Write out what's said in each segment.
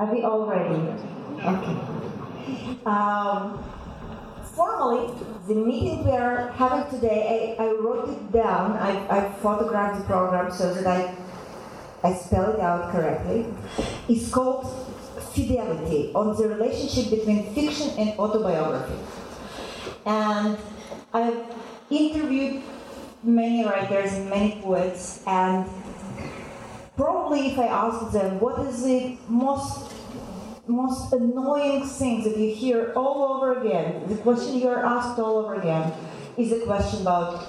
Are we all ready? Okay. Um, formally, the meeting we are having today, I, I wrote it down. I, I photographed the program so that I, I spell it out correctly. It's called Fidelity on the relationship between fiction and autobiography. And I've interviewed many writers and many poets, and probably if I asked them what is the most most annoying thing that you hear all over again, the question you are asked all over again, is a question about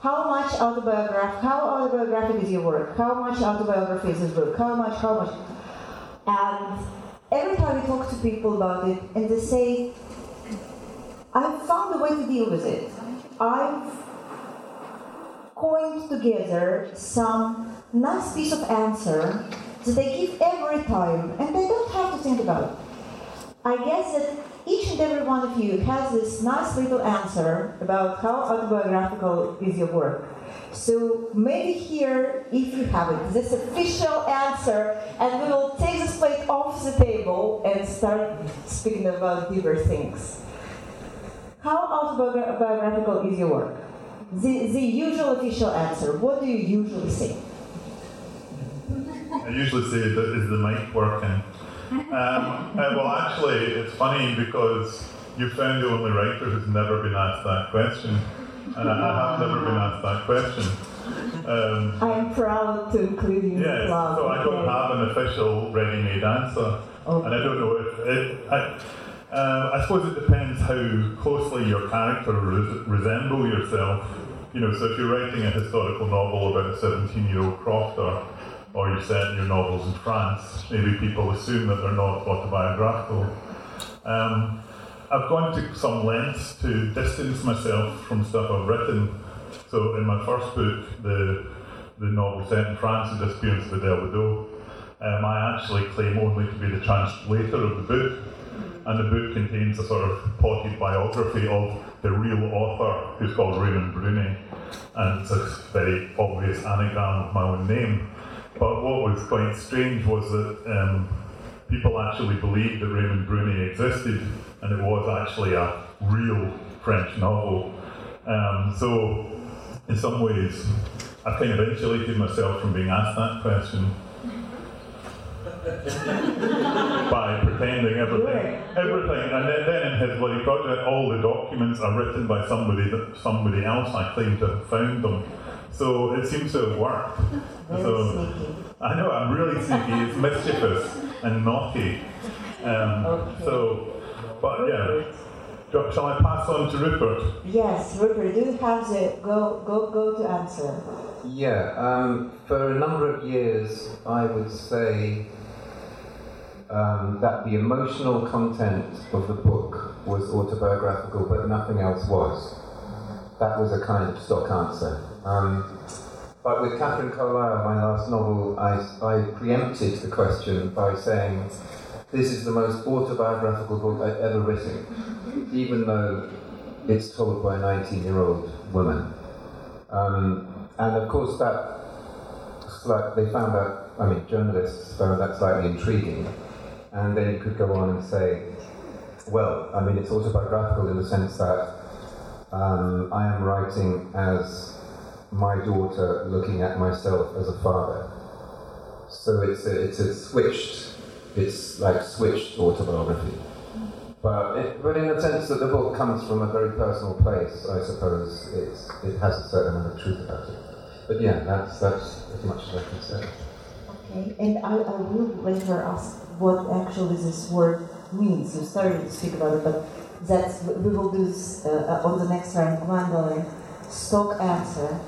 how much autobiography, how autobiographic is your work, how much autobiography is this book, how much, how much, and every time we talk to people about it, and they say, I've found a way to deal with it. I've coined together some nice piece of answer that they give every time, and they don't have to think about it. I guess that each and every one of you has this nice little answer about how autobiographical is your work. So maybe here, if you have it, this official answer, and we will take this plate off the table and start speaking about deeper things. How autobiographical is your work? The, the usual official answer. What do you usually say? I usually say, is the mic working? Um, uh, well, actually, it's funny because you found the only writer who's never been asked that question. And I have never been asked that question. Um, I'm proud to include you yes, so I don't have an official ready-made answer. Okay. And I don't know if it, I, uh, I suppose it depends how closely your character res- resemble yourself. You know, so if you're writing a historical novel about a 17-year-old crofter, or you set your novels in France, maybe people assume that they're not autobiographical. Um, I've gone to some lengths to distance myself from stuff I've written. So in my first book, the the novel set in France, The Disappearance of Adele Bedeau, um, I actually claim only to be the translator of the book. And the book contains a sort of potted biography of the real author, who's called Raymond Brunet. And it's a very obvious anagram of my own name. But what was quite strange was that um, people actually believed that Raymond Brunet existed, and it was actually a real French novel. Um, so, in some ways, I've kind of insulated myself from being asked that question. by pretending everything, everything, and then, then in his bloody project, all the documents are written by somebody that somebody else. I claim to have found them, so it seems to have worked. Very so, sneaky. I know, I'm really sneaky. It's mischievous and naughty. Um, okay. So, but yeah. Shall I pass on to Rupert? Yes, Rupert, do you have the go go go to answer? Yeah, um, for a number of years, I would say um, that the emotional content of the book was autobiographical, but nothing else was. That was a kind of stock answer. Um, but with Katherine Carlyle, my last novel, I, I preempted the question by saying, this is the most autobiographical book I've ever written, even though it's told by a 19 year old woman. Um, and of course, that like, they found that, I mean, journalists found that slightly intriguing. And then you could go on and say, well, I mean, it's autobiographical in the sense that um, I am writing as my daughter looking at myself as a father. So it's a, it's a switched, it's like switched autobiography. But, it, but in the sense that the book comes from a very personal place, I suppose it's, it has a certain amount of truth about it. But yeah, that's, that's as much as I can say. Okay, and I, I will later ask what actually this word means. You started to speak about it, but that's we will do this uh, on the next round. Gwendoline, stock answer.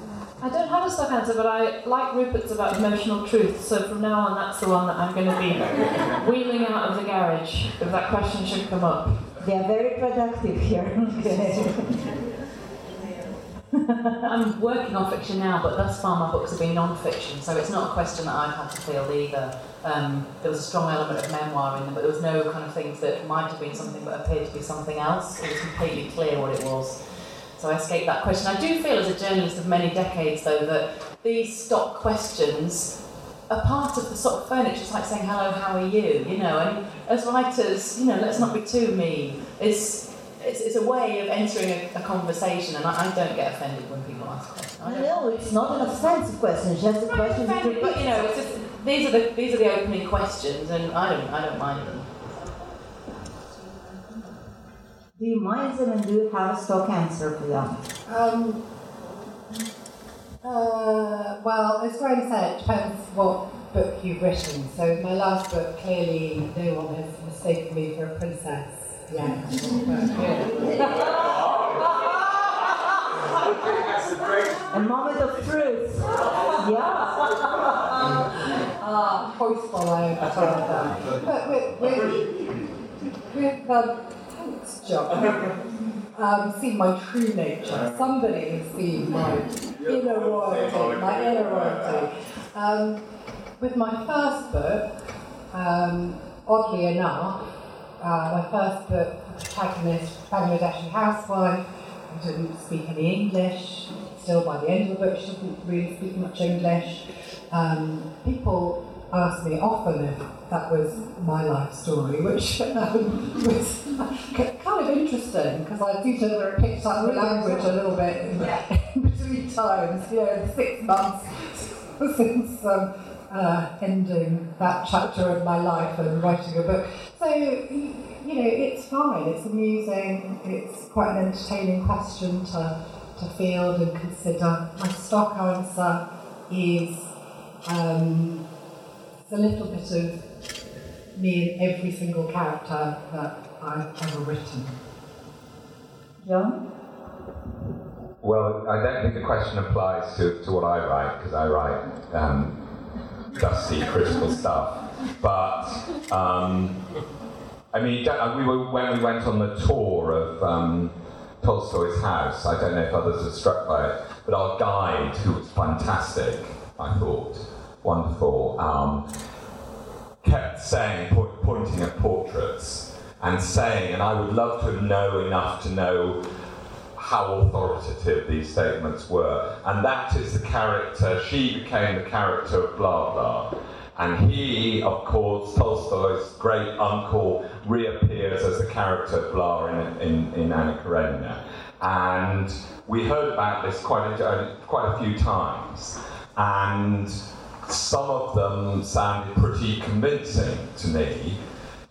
I don't have a stock answer, but I like Rupert's about emotional truth. So from now on, that's the one that I'm going to be wheeling out of the garage if that question should come up. They are very productive here. I'm working on fiction now, but thus far my books have been non-fiction, so it's not a question that I've had to field either. Um, there was a strong element of memoir in them, but there was no kind of things that might have been something but appeared to be something else. It was completely clear what it was. So I escaped that question. I do feel, as a journalist of many decades, though, that these stock questions are part of the sort of furniture. It's like saying hello, how are you? You know, and as writers, you know, let's not be too mean. It's it's, it's a way of entering a, a conversation, and I, I, don't get offended when people ask questions. No, it's not an offensive question. It's just a question. Offended, but you know, it's just, these are the these are the opening questions, and I don't I don't mind them. Do you mind them, and do you have a stock answer for them? Um, uh, well, as Graeme said, it depends what book you've written. So my last book, clearly, no one has mistaken me for a princess yet. a moment of truth. Yeah. Ah, forceful, I am. But with, with, with um, thanks, John um, seen my true nature. Somebody has seen my inner royalty, my inner royalty. Um, with my first book, um, oddly enough, uh, my first book, protagonist, Bangladeshi housewife, who didn't speak any English. Still, by the end of the book, she didn't really speak much English. Um, people asked me often if that was my life story, which um, was kind of interesting because I do sort of picked up the language a little bit in, between times, you know, six months since um, uh, ending that chapter of my life and writing a book. So, you know, it's fine, it's amusing, it's quite an entertaining question to, to field and consider. My stock answer is. Um, a little bit of me in every single character that I've ever written. John? Well, I don't think the question applies to, to what I write, because I write um, dusty, critical stuff. But, um, I mean, we were, when we went on the tour of um, Tolstoy's house, I don't know if others are struck by it, but our guide, who was fantastic, I thought, wonderful, um, kept saying, po- pointing at portraits and saying, and I would love to know enough to know how authoritative these statements were. And that is the character, she became the character of blah blah. And he, of course, Tolstoy's great uncle, reappears as the character of Blah in, in, in Anna Karenina. And we heard about this quite a, quite a few times. And some of them sounded pretty convincing to me,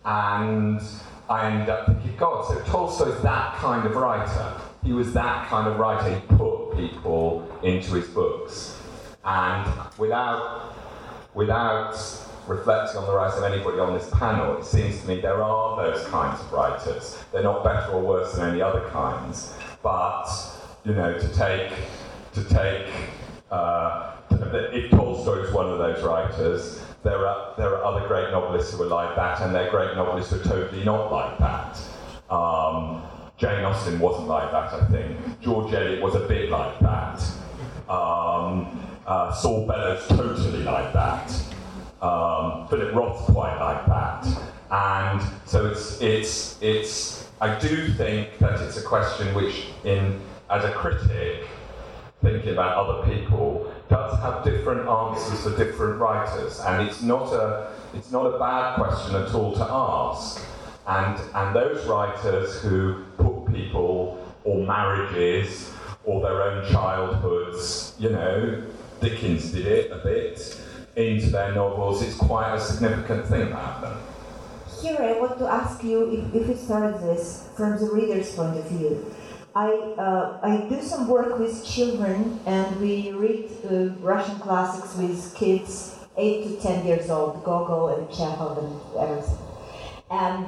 and I ended up thinking, God, so Tolstoy's that kind of writer. He was that kind of writer. He put people into his books, and without without reflecting on the writing of anybody on this panel, it seems to me there are those kinds of writers. They're not better or worse than any other kinds, but you know, to take to take uh, if Tolstoy is one of those writers, there are, there are other great novelists who are like that, and there are great novelists who are totally not like that. Um, Jane Austen wasn't like that, I think. George Eliot was a bit like that. Um, uh, Saul Bellow's totally like that. Um, Philip Roth's quite like that. And so it's, it's, it's, I do think that it's a question which, in, as a critic, thinking about other people, does have different answers for different writers, and it's not a it's not a bad question at all to ask. And and those writers who put people or marriages or their own childhoods, you know, Dickens did it a bit into their novels. It's quite a significant thing about them. Here, I want to ask you if, if we start this from the reader's point of view. I, uh, I do some work with children and we read uh, Russian classics with kids 8 to 10 years old, Gogol and Chekhov and everything. And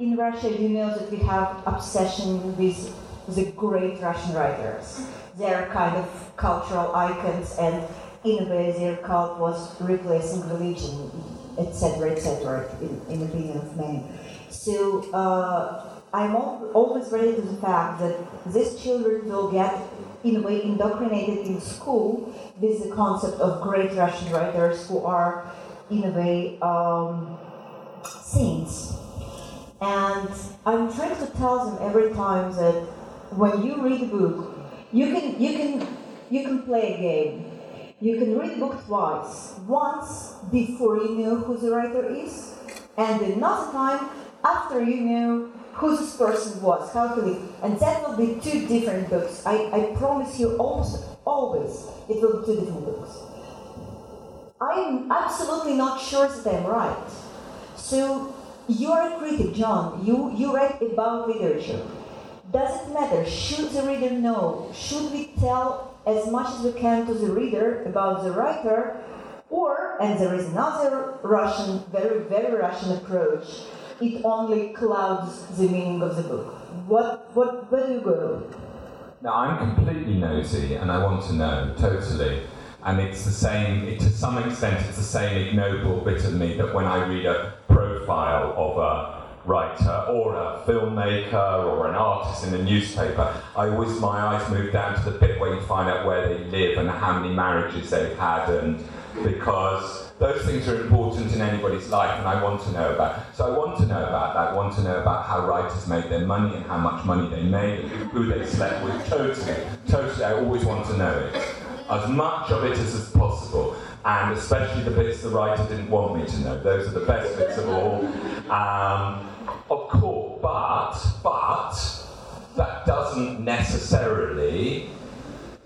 in Russia, you know that we have obsession with the great Russian writers. They're kind of cultural icons, and in a way, their cult was replacing religion, etc., etc., in, in opinion of many. So, uh, I'm always ready to the fact that these children will get, in a way, indoctrinated in school with the concept of great Russian writers who are, in a way, um, saints. And I'm trying to tell them every time that when you read a book, you can you can you can play a game you can read the book twice. Once before you know who the writer is, and another time after you know who this person was, how to live. And that will be two different books. I, I promise you almost always it will be two different books. I'm absolutely not sure that I'm right. So you are a critic, John. You you write about literature. Does it matter? Should the reader know? Should we tell as much as we can to the reader about the writer? Or, and there is another Russian, very, very Russian approach, it only clouds the meaning of the book. What, what, where do you go? Now, I'm completely nosy and I want to know, totally. And it's the same, it, to some extent, it's the same ignoble bit of me that when I read a profile of a writer or a filmmaker or an artist in a newspaper, I always, my eyes move down to the bit where you find out where they live and how many marriages they've had and because those things are important in anybody's life and I want to know about. So I want to know about that. I want to know about how writers made their money and how much money they made and who they slept with. Totally, totally. I always want to know it. As much of it as is possible. And especially the bits the writer didn't want me to know. Those are the best bits of all. Um, of course, but, but, that doesn't necessarily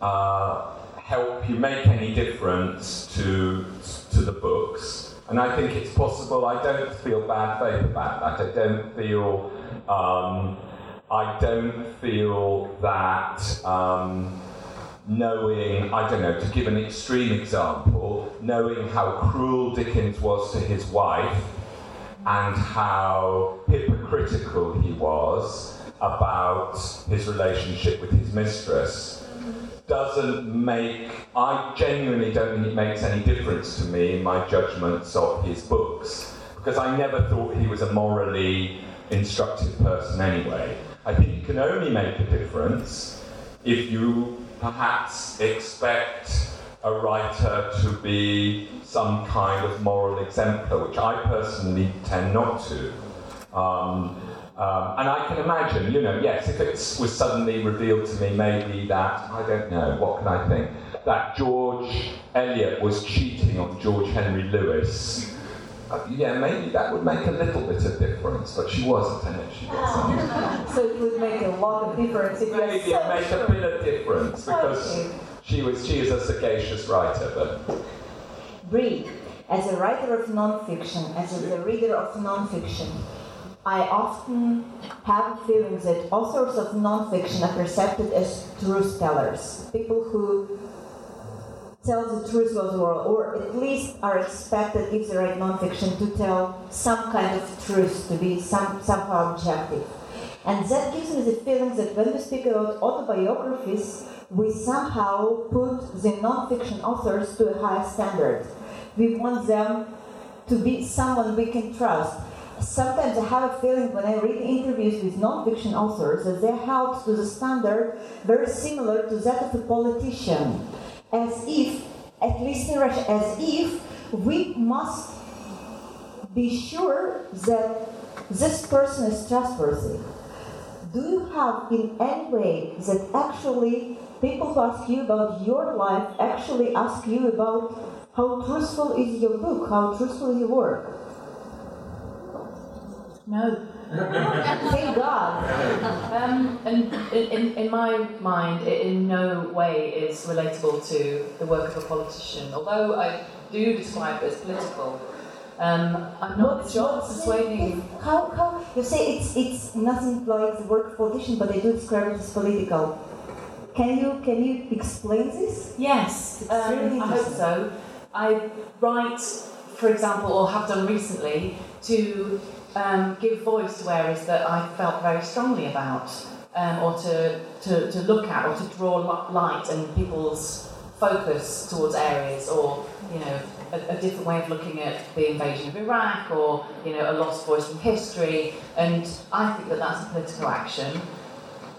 uh, help you make any difference to, to the books. And I think it's possible. I don't feel bad faith about that. I don't feel. Um, I don't feel that um, knowing, I don't know, to give an extreme example, knowing how cruel Dickens was to his wife and how hypocritical he was about his relationship with his mistress doesn't make, I genuinely don't think it makes any difference to me in my judgments of his books, because I never thought he was a morally instructive person anyway. I think you can only make a difference if you perhaps expect a writer to be some kind of moral exemplar, which I personally tend not to. Um, um, and I can imagine, you know, yes, if it was suddenly revealed to me, maybe that, I don't know, what can I think, that George Eliot was cheating on George Henry Lewes. Uh, yeah, maybe that would make a little bit of difference, but she wasn't, and she wasn't. so it would make a lot of difference if maybe it would make a bit of difference because okay. she was she is a sagacious writer, but. Bee, as a writer of nonfiction, as a reader of nonfiction, I often have feelings that authors of nonfiction are perceived as truth tellers, people who tell the truth about the world, or at least are expected, if they write nonfiction, to tell some kind of truth, to be some, somehow objective. And that gives me the feeling that when we speak about autobiographies, we somehow put the nonfiction authors to a high standard. We want them to be someone we can trust sometimes I have a feeling when I read interviews with non-fiction authors that they're held to the standard very similar to that of a politician, as if, at least in Russia, as if we must be sure that this person is trustworthy. Do you have in any way that actually people who ask you about your life actually ask you about how truthful is your book, how truthful is your work? No. Thank God. Um, and in, in, my mind, it in no way is relatable to the work of a politician. Although I do describe it as political, um, I'm not job persuading. How, how you say it's it's nothing like the work of a politician, but they do describe it as political. Can you can you explain this? Yes, um, really I hope so. I write, for example, or have done recently, to um, give voice to areas that I felt very strongly about, um, or to, to, to look at, or to draw light and people's focus towards areas, or you know, a, a, different way of looking at the invasion of Iraq, or you know, a lost voice in history. And I think that that's a political action.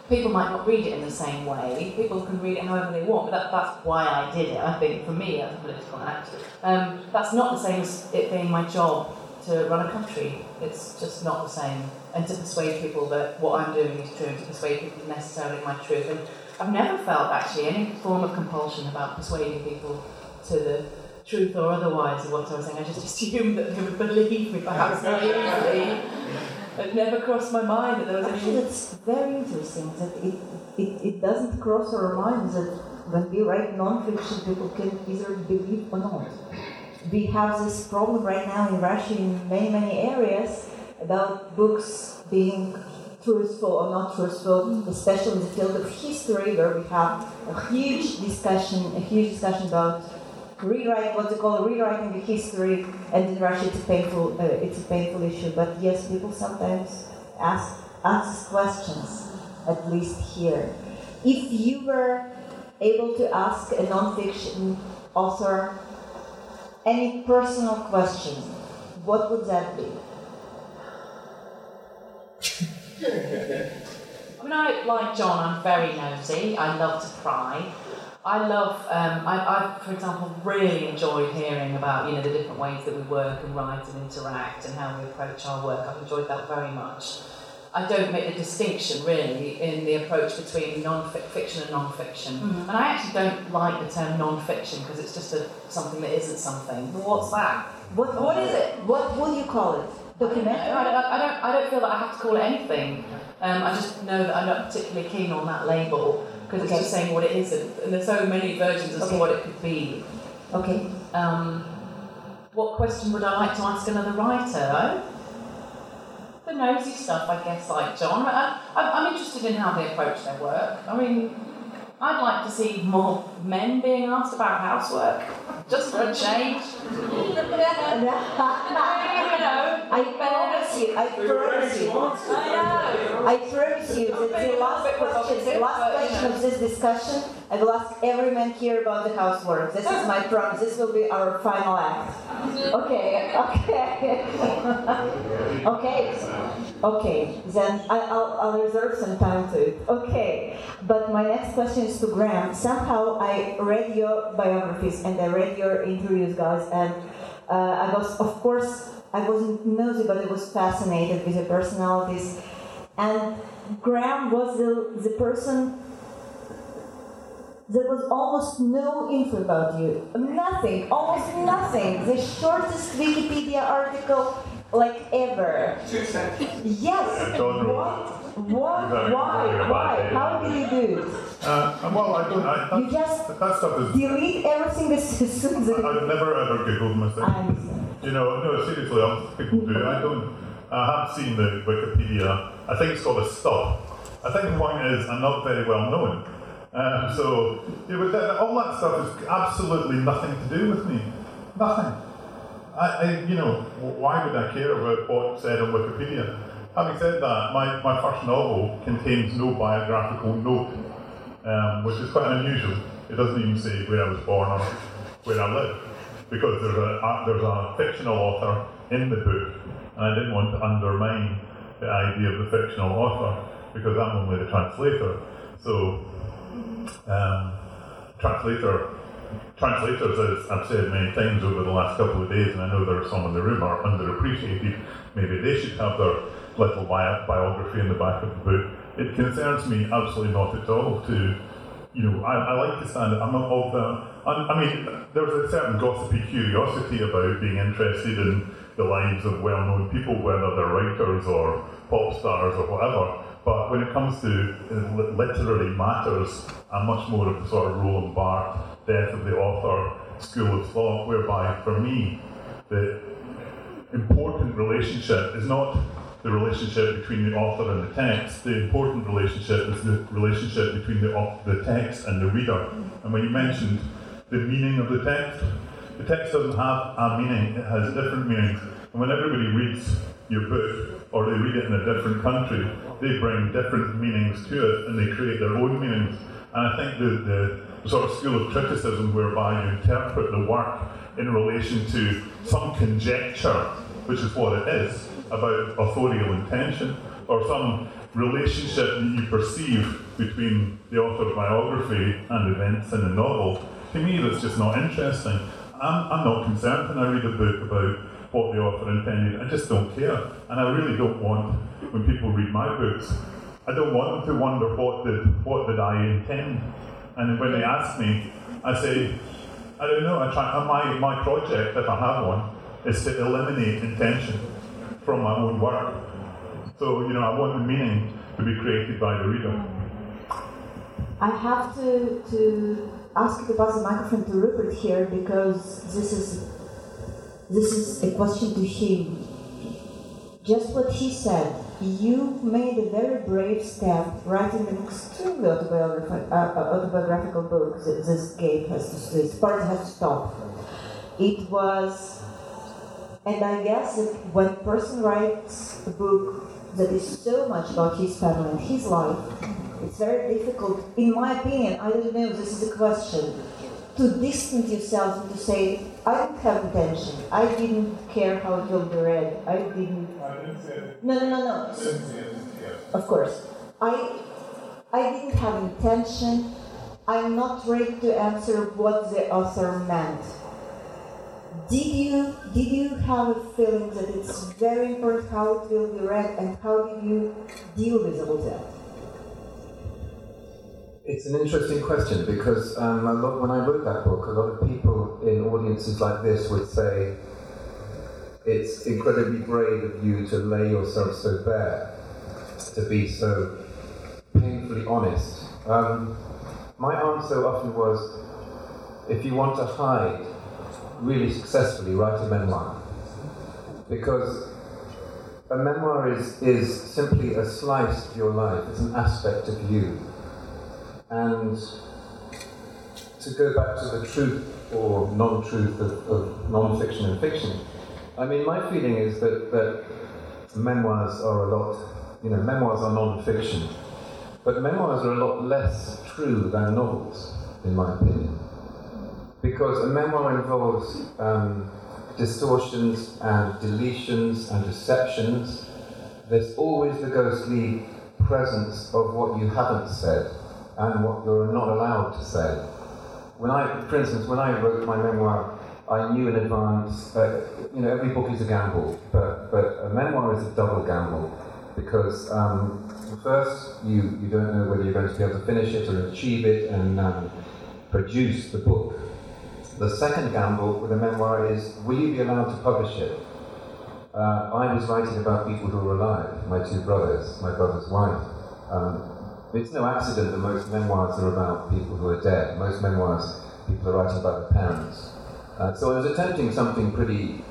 People might not read it in the same way. People can read it however they want, but that, that's why I did it. I think for me, as a political act. Um, that's not the same as it being my job to run a country. It's just not the same. And to persuade people that what I'm doing is true, and to persuade people is necessarily my truth. And I've never felt actually any form of compulsion about persuading people to the truth or otherwise of what I was saying. I just assumed that they would believe me, perhaps naively. It never crossed my mind that there was Actually, any. it's very interesting that it, it, it doesn't cross our minds that when we write non-fiction, people can either believe or not. We have this problem right now in Russia in many, many areas about books being truthful or not truthful, especially in the field of history, where we have a huge discussion, a huge discussion about rewrite what they call rewriting the history, and in Russia it's a painful, uh, it's a painful issue. But yes, people sometimes ask ask questions, at least here. If you were able to ask a non-fiction author any personal question, what would that be? I mean, I like John. I'm very nosy. I love to pry. I love. Um, I, I, for example, really enjoyed hearing about you know the different ways that we work and write and interact and how we approach our work. I've enjoyed that very much. I don't make the distinction really in the approach between non-fiction and non-fiction. Mm-hmm. And I actually don't like the term non-fiction because it's just a, something that isn't something. Well, what's that? What, What is it? What would you call it? Documentary? I, don't, I, don't, I don't feel that I have to call it anything. Um, I just know that I'm not particularly keen on that label because Okay. it's just saying what it isn't. And there's so many versions as Okay. to what it could be. Okay. Um, what question would I like to ask another writer? The nosy stuff, I guess, like John. I, I, I'm interested in how they approach their work. I mean, I'd like to see more men being asked about housework, just for a change. I promise you, I promise you. I know. I promise you that the last question, the last question of this discussion, I will ask every man here about the housework. This is my promise. This will be our final act. Okay, okay. okay, okay. Then I, I'll, I'll reserve some time to it. Okay, but my next question is to Graeme. Somehow I read your biographies and I read your interviews, guys, and uh, I was, of course, I wasn't nosy, but I was fascinated with your personalities. And Graeme was the, the person there was almost no info about you. Nothing, almost nothing. The shortest Wikipedia article like ever. Yes. John wrote What? What? Why? Why? How did you do it? Uh, well, I don't. I, You just that stuff is. delete everything as soon as. I've never ever googled myself. I understand. You know, no, seriously, other people do. I don't. I have seen the Wikipedia. I think it's called a stop. I think the point is I'm not very well known. Um, so, yeah, but that, all that stuff is absolutely nothing to do with me. Nothing. I, I, you know, why would I care about what's said on Wikipedia? Having said that, my, my first novel contains no biographical note, um, which is quite unusual. It doesn't even say where I was born or where I live, because there's a, a there's a fictional author in the book, and I didn't want to undermine the idea of the fictional author because I'm only the translator. So, um, translator translators, as I've said many times over the last couple of days, and I know there are some in the room, are underappreciated. Maybe they should have their little bi- biography in the back of the book. It concerns me absolutely not at all to, you know, I, I like to stand, I'm not of the, I, I mean, there's a certain gossipy curiosity about being interested in the lives of well-known people, whether they're writers or pop stars or whatever. But when it comes to uh, literary matters, I'm much more of the sort of Roland Barthes, death of the author school of thought, whereby for me, the important relationship is not the relationship between the author and the text. The important relationship is the relationship between the, the text and the reader. And when you mentioned the meaning of the text, the text doesn't have a meaning, it has different meanings. And when everybody reads your book, or they read it in a different country, they bring different meanings to it and they create their own meanings. And I think the, the sort of school of criticism whereby you interpret the work in relation to some conjecture, which is what it is, about authorial intention, or some relationship that you perceive between the author's biography and events in a novel, to me that's just not interesting. I'm, I'm not concerned when I read a book about what the author intended. I just don't care. And I really don't want, when people read my books, I don't want them to wonder what did, what did I intend. And when they ask me, I say, I don't know. I try. uh, My my project, if I have one, is to eliminate intention from my own work. So you know, I want the meaning to be created by the reader. I have to, to ask you to pass the microphone to Rupert here because this is this is a question to him. Just what he said. You made a very brave step writing an extremely autobiographical, uh, autobiographical book. This game has to, this part has to stop. It was, and I guess that when a person writes a book that is so much about his family and his life, it's very difficult, in my opinion, I don't know, this is a question, to distance yourself and to say, I didn't have intention, I didn't care how it will be read, I didn't. say No, no, no, no. Of course. I, I didn't have intention, I'm not ready to answer what the author meant. Did you did you have a feeling that it's very important how it will be read and how did you deal with all that? It's an interesting question because um, lot, when I wrote that book, a lot of people in audiences like this would say it's incredibly brave of you to lay yourself so bare, to be so painfully honest. Um, my answer often was if you want to hide really successfully, write a memoir. Because a memoir is, is simply a slice of your life, it's an aspect of you. And to go back to the truth or non truth of, of non fiction and fiction, I mean, my feeling is that, that memoirs are a lot, you know, memoirs are non fiction, but memoirs are a lot less true than novels, in my opinion. Because a memoir involves um, distortions and deletions and deceptions. There's always the ghostly presence of what you haven't said and what you're not allowed to say. When I, for instance, when I wrote my memoir, I knew in advance, uh, you know, every book is a gamble, but, but a memoir is a double gamble because um, first, you, you don't know whether you're going to be able to finish it or achieve it and um, produce the book. The second gamble with a memoir is will you be allowed to publish it? Uh, I was writing about people who were alive, my two brothers, my brother's wife. Um, it's no accident that most memoirs are about people who are dead. Most memoirs, people are writing about their parents. Uh, so I was attempting something pretty,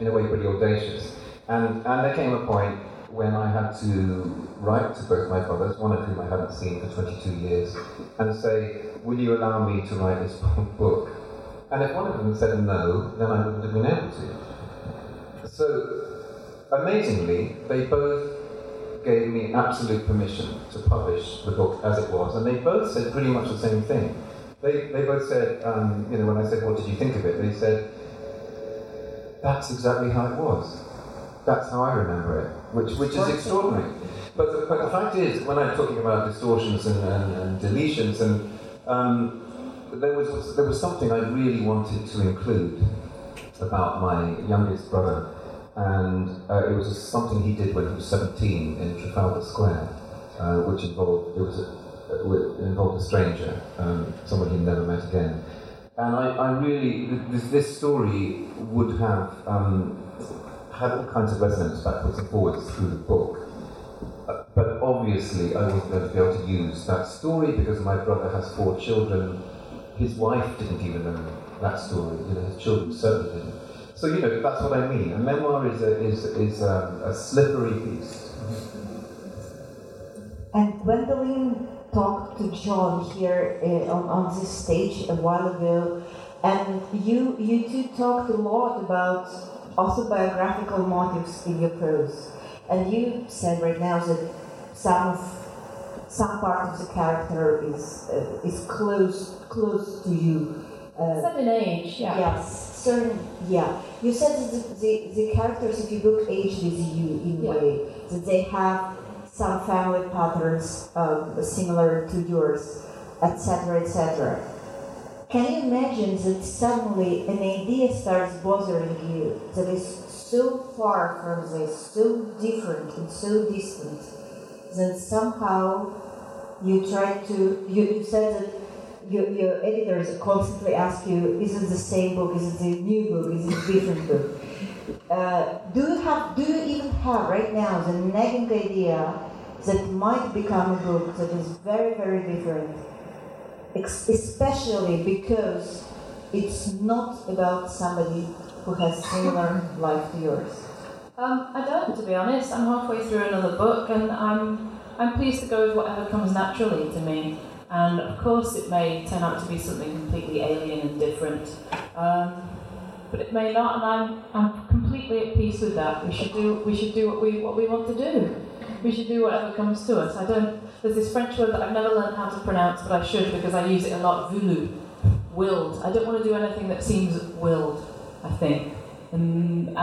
in a way, pretty audacious. And, and there came a point when I had to write to both my brothers, one of whom I hadn't seen for 22 years, and say, Will you allow me to write this book? And if one of them said no, then I wouldn't have been able to. So, amazingly, they both gave me absolute permission to publish the book as it was, and they both said pretty much the same thing. They, they both said, um, you know, when I said, What did you think of it? They said, That's exactly how it was. That's how I remember it, which, which is extraordinary. But the, but the fact is, when I'm talking about distortions and, and, and deletions, and um, there was there was something I really wanted to include about my youngest brother, and uh, it was something he did when he was 17 in Trafalgar Square, uh, which involved it was a, it involved a stranger, um, someone he'd never met again, and I, I really this, this story would have um, had all kinds of resonance backwards and forwards through the book. Uh, But obviously, I wasn't going to be able to use that story because my brother has four children. His wife didn't even know that story. You know, his children certainly didn't. So you know, that's what I mean. A memoir is a is is um, a slippery beast. And Gwendoline talked to John here uh, on, on this stage a while ago, and you you two talked a lot about autobiographical motives in your prose, and you said right now that some of some part of the character is uh, is close close to you. Uh, Certain age, yeah. Yes, certain. Yeah, you said that the, the, the characters of your book age with you in a Yeah. way that they have some family patterns um, similar to yours, etc., etc. Can you imagine that suddenly an idea starts bothering you that is so far from this, so different and so distant, that somehow you try to, you, you said that your, your editors constantly ask you, is it the same book? Is it a new book? Is it a different book? Uh, do you have? Do you even have right now the nagging idea that might become a book that is very, very different, especially because it's not about somebody who has similar life to yours? Um, I don't, to be honest. I'm halfway through another book, and I'm I'm pleased to go with whatever comes naturally to me. And of course, it may turn out to be something completely alien and different. Um, but it may not, and I'm, I'm completely at peace with that. We should do we should do what we what we want to do. We should do whatever comes to us. I don't. There's this French word that I've never learned how to pronounce, but I should because I use it a lot. Voulu, willed. I don't want to do anything that seems willed. I think, and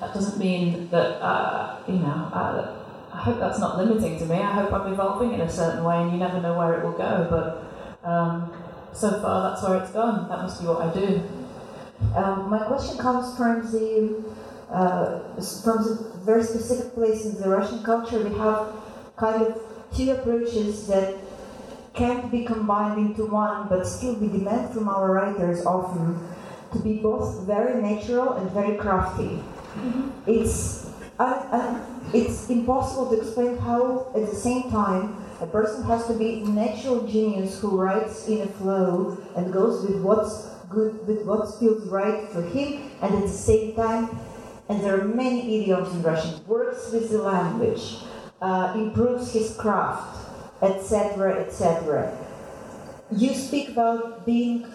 that doesn't mean that uh, you know. Uh, I hope that's not limiting to me. I hope I'm evolving in a certain way, and you never know where it will go. But um, so far, that's where it's gone. That must be what I do. Um, my question comes from the uh, from the very specific place in the Russian culture. We have kind of two approaches that can't be combined into one, but still we demand from our writers often to be both very natural and very crafty. Mm-hmm. It's uh, uh, it's impossible to explain how, at the same time, a person has to be a natural genius who writes in a flow and goes with what's good with what feels right for him, and at the same time, and there are many idioms in Russian, works with the language, uh, improves his craft, etc., etc. You speak about being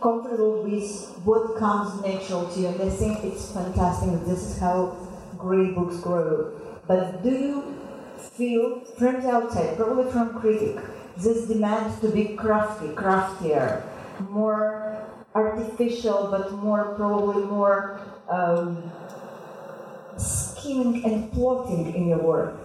comfortable with what comes natural to you, and I think it's fantastic. This is how great books grow. But do you feel from the outside, probably from critic, this demand to be crafty, craftier, more artificial, but more probably more um, scheming and plotting in your work?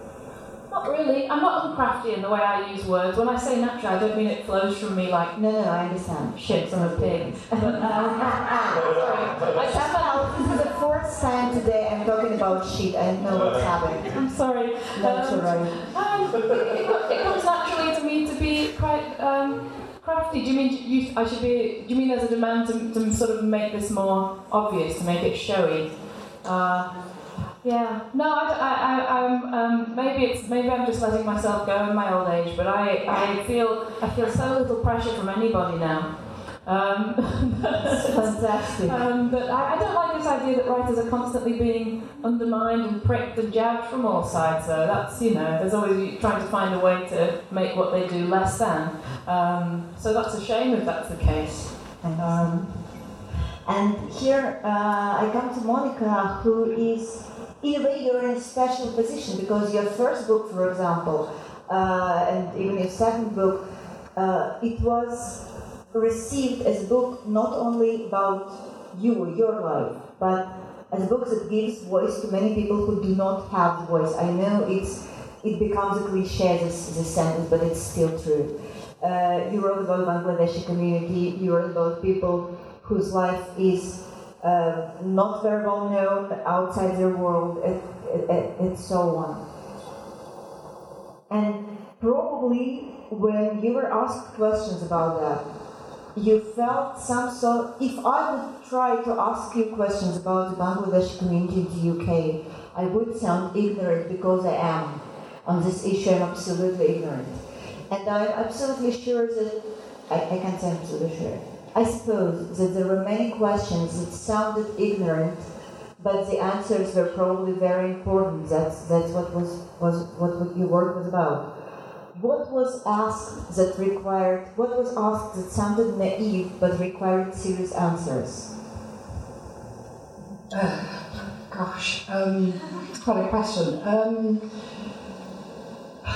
Not really. I'm not uncrafty in the way I use words. When I say natural, I don't mean it flows from me like no, no, I understand. Shit from a pig. But, um, I somehow this is the fourth time today I'm talking about shit. I know what's happening. I'm sorry. Naturally. Um, um, it, it, comes naturally to me to be quite. Um, crafty? Do you mean you, I should be? Do you mean there's a demand to, to sort of make this more obvious, to make it showy? Uh, yeah. No, I, I, I, am um, maybe it's maybe I'm just letting myself go in my old age, but I, I feel I feel so little pressure from anybody now. Um, fantastic. Um, but I, I, don't like this idea that writers are constantly being undermined and pricked and jabbed from all sides. So that's you know, there's always trying to find a way to make what they do less than. Um, so that's a shame if that's the case. Um, and here uh, I come to Monica, who is in a way you're in a special position because your first book, for example, uh, and even your second book, uh, it was received as a book not only about you, your life, but as a book that gives voice to many people who do not have voice. I know it's it becomes a cliche, this, this sentence, but it's still true. Uh, you wrote about Bangladeshi community, you wrote about people whose life is uh, not very well known outside their world, and, so on. And probably when you were asked questions about that, you felt some sort. If I would try to ask you questions about the Bangladeshi community in the UK, I would sound ignorant because I am on this issue. I'm absolutely ignorant, and I'm absolutely sure that I, I can't say absolutely sure. I suppose that there were many questions that sounded ignorant, but the answers were probably very important. That's that's what was was what your work was about what was asked that required, what was asked that sounded naive but required serious answers? Uh, gosh, um, quite a question. Um,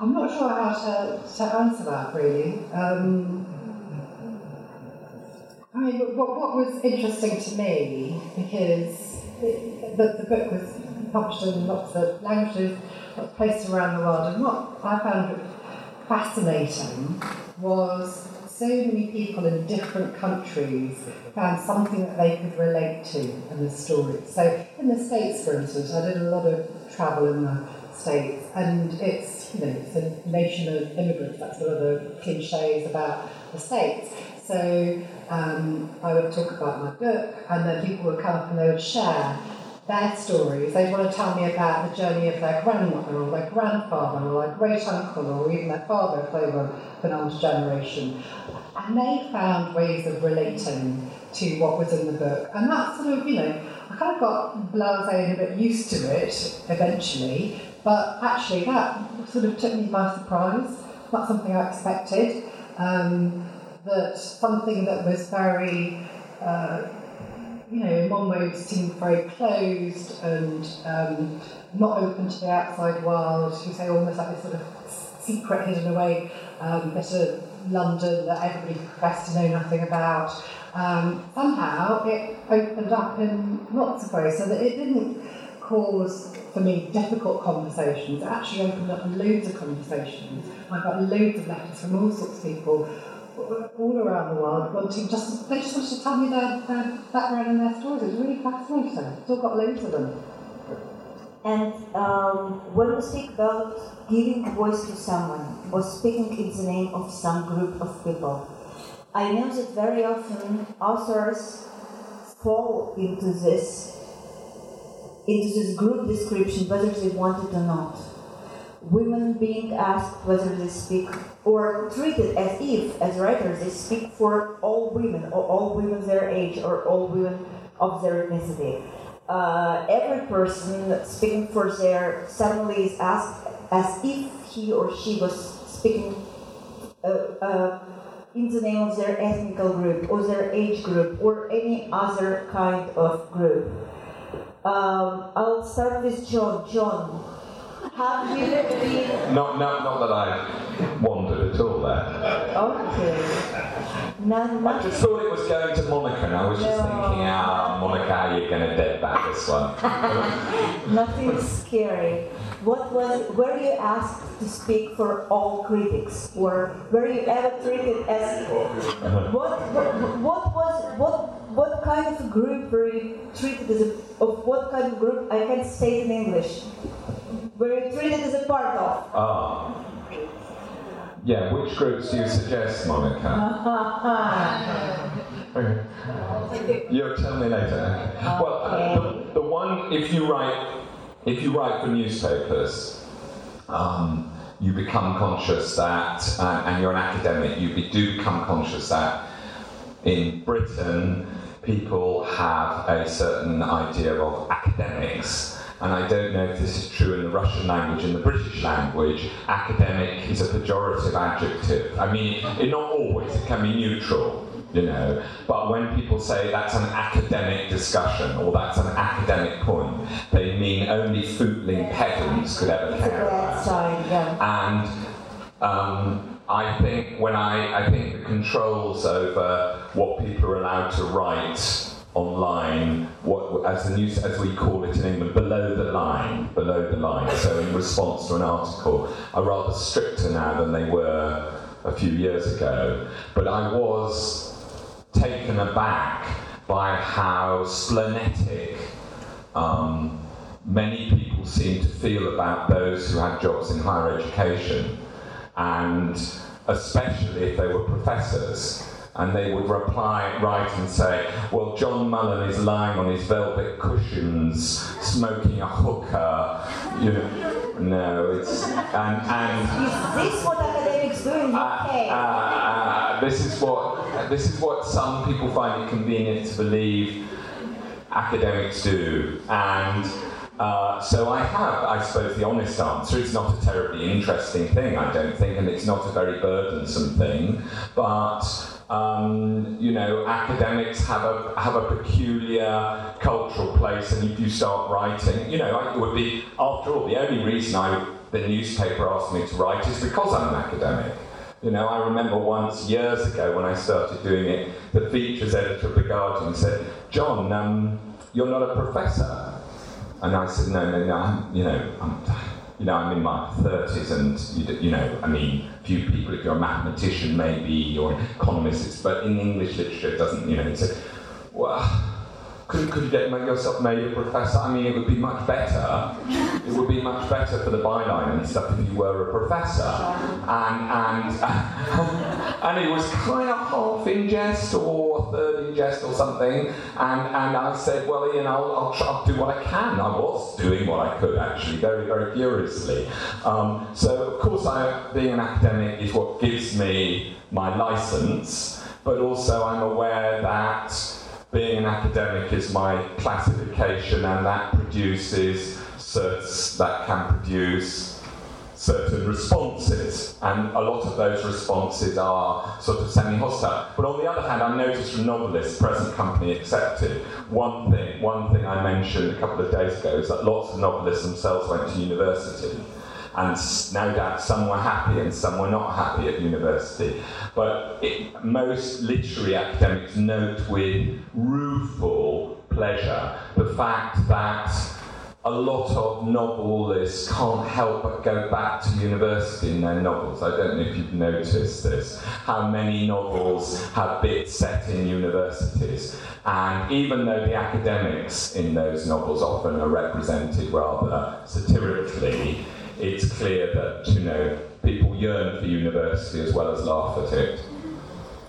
I'm not sure how to, to answer that really. Um, I mean, what, what was interesting to me, because it, the, the book was published in lots of languages, placed around the world. And what I found fascinating was so many people in different countries found something that they could relate to in the story. So in the States, for instance, I did a lot of travel in the States, and it's you know it's a nation of immigrants. That's one of the cliches about the States. So um, I would talk about my book, and then people would come up and they would share their stories. They'd want to tell me about the journey of their grandmother or their grandfather or their great uncle or even their father if they were an older generation. And they found ways of relating to what was in the book. And that sort of, you know, I kind of got blasé and a bit used to it eventually, but actually that sort of took me by surprise. Not something I expected. Um, that something that was very, uh, you know, in one way seemed very closed and um, not open to the outside world, you say almost like this sort of secret hidden away um, bit of London that everybody professed to know nothing about. Um, somehow it opened up in lots of ways so that it didn't cause for me difficult conversations. It actually opened up loads of conversations. I got loads of letters from all sorts of people all around the world wanting just they just wanted to tell me their, their background and their stories. It was really fascinating. Still got loads of them. And um, when we speak about giving voice to someone or speaking in the name of some group of people, I know that very often authors fall into this into this group description whether they want it or not. Women being asked whether they speak or treated as if, as writers, they speak for all women or all women their age or all women of their ethnicity uh, every person speaking for their suddenly is asked as if he or she was speaking uh, uh, in the name of their ethnic group or their age group or any other kind of group. Um, I'll start with John. John, have you been? Not, not, not that I wandered at all there. Okay. No, I just thought it was going to Monica, and I was just No. thinking, ah, Monica, how you going to dead back this one? Nothing scary. What was? Were you asked to speak for all critics, or were you ever treated as? What? What, what was? What? What kind of group were you treated as? A, of what kind of group? I can't say it in English. Were treated as a part of? Ah. Yeah, which groups do you suggest, Monica? Okay. You'll tell me later. Well, uh, the, the one, if you write, if you write for newspapers, um, you become conscious that, and, and you're an academic, you be, do become conscious that in Britain, people have a certain idea of academics. And I don't know if this is true in the Russian language. In the British language, academic is a pejorative adjective. I mean, it, not always, it can be neutral, you know. But when people say that's an academic discussion or that's an academic point, they mean only footling pedants could ever care about bad sign. Yeah. and um, I think when I, I think the controls over what people are allowed to write online, what as the news as we call it in England, below the line, below the line. So in response to an article, are rather stricter now than they were a few years ago. But I was taken aback by how splenetic um, many people seem to feel about those who had jobs in higher education, and especially if they were professors. And they would reply, write and say, Well, John Mullan is lying on his velvet cushions, smoking a hookah. You know, no, it's. And, and Is this what academics do in uh, UK? uh, this is what this is what some people find it convenient to believe academics do, and uh, so I have, I suppose, the honest answer. It's not a terribly interesting thing, I don't think, and it's not a very burdensome thing, but. Um, you know, academics have a have a peculiar cultural place, and if you start writing, you know, it would be after all the only reason I the newspaper asked me to write is because I'm an academic. You know, I remember once years ago when I started doing it, the features editor of the Guardian said, "John, um, you're not a professor." And I said, "No, no, no. I'm, you know, I'm, you know, I'm in my 30s, and you, you know, I mean, few people. If you're a mathematician, maybe, or an economist, it's, but in English literature, it doesn't. You know, he said, well." Could, could you get make yourself made a professor? I mean, it would be much better. It would be much better for the byline and stuff if you were a professor. And, and, and it was kind of half in jest or third in jest or something. And, and I said, well, Ian, I'll, I'll try to do what I can. I was doing what I could, actually, very, very furiously. Um, so, of course, I, being an academic is what gives me my license, but also I'm aware that being an academic is my classification and that produces certs that can produce certain responses. And a lot of those responses are sort of semi-hostile. But on the other hand I noticed from novelists present company accepted one thing one thing I mentioned a couple of days ago is that lots of novelists themselves went to university and no doubt some were happy and some were not happy at university. But it, most literary academics note with rueful pleasure the fact that a lot of novelists can't help but go back to university in their novels. I don't know if you've noticed this. How many novels have bits set in universities? And even though the academics in those novels often are represented rather satirically, it's clear that you know people yearn for university as well as laugh at it.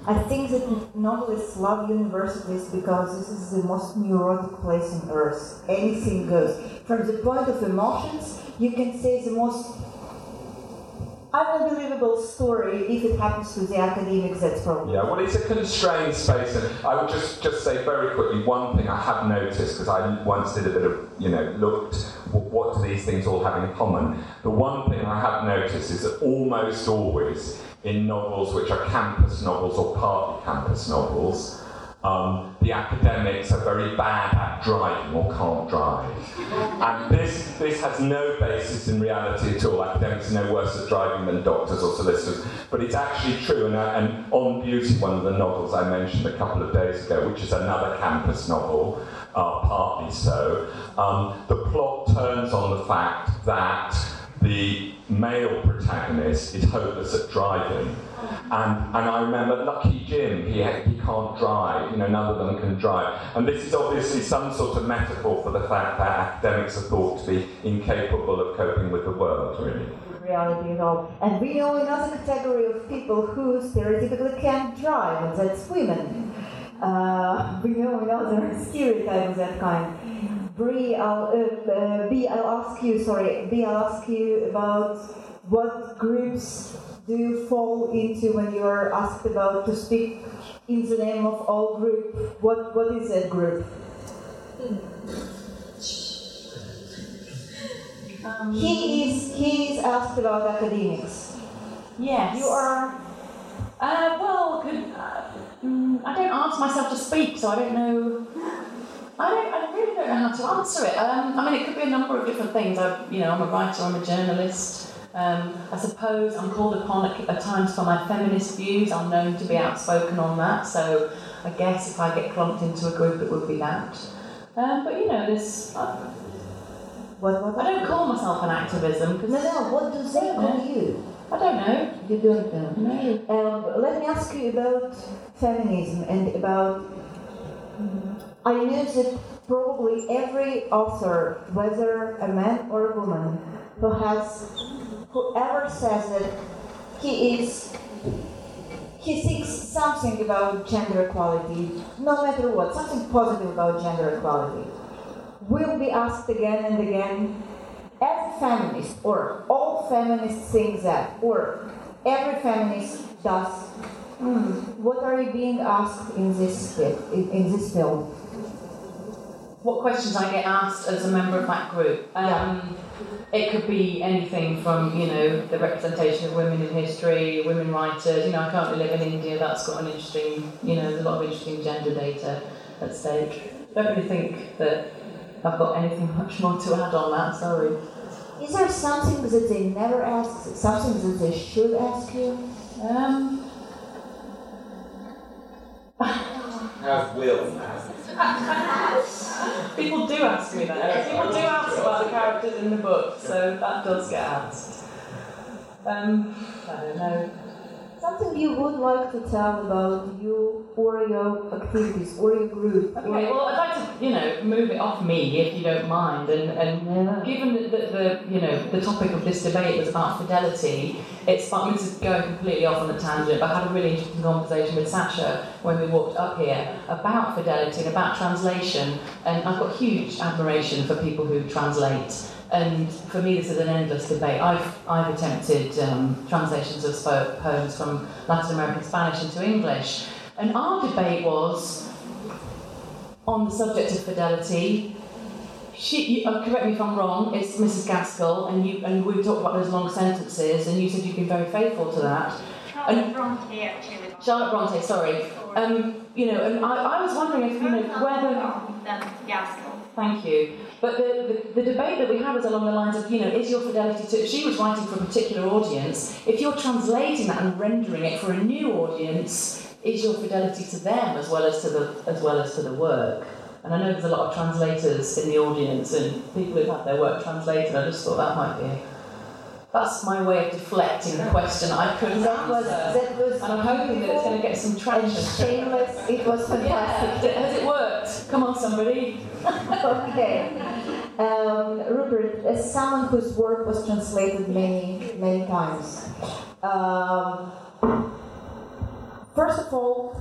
I think that novelists love universities because this is the most neurotic place on earth. Anything goes. From the point of emotions, you can say the most unbelievable story if it happens to the academics that's probably yeah well it's a constrained space and i would just just say very quickly one thing i have noticed because i once did a bit of you know looked what do these things all have in common? The one thing i have noticed is that almost always in novels which are campus novels or partly campus novels um, the academics are very bad at driving or can't drive. And this, this has no basis in reality at all. Academics are no worse at driving than doctors or solicitors. But it's actually true. And, uh, and On Beauty, one of the novels I mentioned a couple of days ago, which is another campus novel, uh, partly so, um, the plot turns on the fact that the male protagonist is hopeless at driving and, and I remember Lucky Jim, he, he can't drive, you know, none of them can drive. And this is obviously some sort of metaphor for the fact that academics are thought to be incapable of coping with the world, really. Reality at all. And we know another category of people who stereotypically can't drive, and that's women. Uh, we know another stereotype of that kind. Brie, I'll, uh, uh, I'll ask you, sorry, Bee, I'll ask you about what groups do you fall into when you are asked about to speak in the name of all group? What what is that group? Um, he is he is asked about academics. Yes. You are. Uh, well, uh, mm, I don't ask myself to speak, so I don't know. I don't. I really don't know how to answer it. Um, I mean, it could be a number of different things. I, you know, I'm a writer. I'm a journalist. Um, I suppose I'm called upon at, at, times for my feminist views. I'm known to be outspoken on that, so I guess if I get clumped into a group, it would be that. Um, but you know, this. I, what, what, I don't call myself an activism because no, no. What do they call you? I don't know. You don't know. No. Um, let me ask you about feminism and about. I know that probably every author, whether a man or a woman, who has whoever says that he is he thinks something about gender equality, no matter what, something positive about gender equality, will be asked again and again, as a feminist, or all feminists think that, or every feminist does, mm, what are you being asked in this, in, in this field? What questions I get asked as a member of that group? Um, yeah it could be anything from you know the representation of women in history, women writers. You know, I currently live in India. That's got an interesting, you know, there's a lot of interesting gender data at stake. I don't really think that I've got anything much more to add on that. Sorry. Is there something that they never ask? Something that they should ask you? Um. Have will. People do ask me that. People do ask about the characters in the book, so that does get asked. Um, I don't know. Something you would like to tell about you or your activities or your group? Okay, well, I'd like to, you know, move it off me if you don't mind. And, and Yeah. given that the, the, you know, the topic of this debate was about fidelity, it's fun. This is going completely off on a tangent, but I had a really interesting conversation with Sasha when we walked up here about fidelity and about translation. And I've got huge admiration for people who translate. And for me, this is an endless debate. I've, I've attempted um, translations of poems from Latin American Spanish into English. And our debate was on the subject of fidelity. She, you, uh, correct me if I'm wrong, it's Mrs. Gaskell, and you and we talked about those long sentences, and you said you've been very faithful to that. Charlotte Bronte actually Charlotte Bronte, sorry. Um, you know, and I, I was wondering if you know whether Gaskell. Thank you. But the, the, the debate that we had was along the lines of, you know, is your fidelity to. She was writing for a particular audience. If you're translating that and rendering it for a new audience, is your fidelity to them as well as to the as well as to the work? And I know there's a lot of translators in the audience and people who've had their work translated. I just thought that might be. That's my way of deflecting the question I couldn't That was, answer. that was And I'm hoping that it's going to get some traction. shameless. It was Yeah, fantastic. has it worked? Come on, somebody. okay. Um, Rupert, as someone whose work was translated many, many times, um, first of all,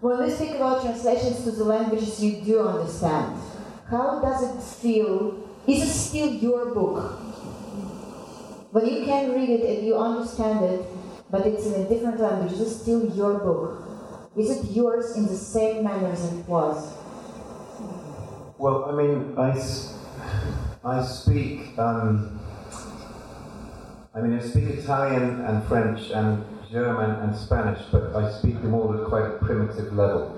when we speak about translations to the languages you do understand, how does it feel? Is it still your book? When you can read it and you understand it, but it's in a different language, is it still your book? Is it yours in the same manner as it was? Well, I mean, I, I speak, um, I mean, I speak Italian and French and German and Spanish, but I speak them all at quite a primitive level,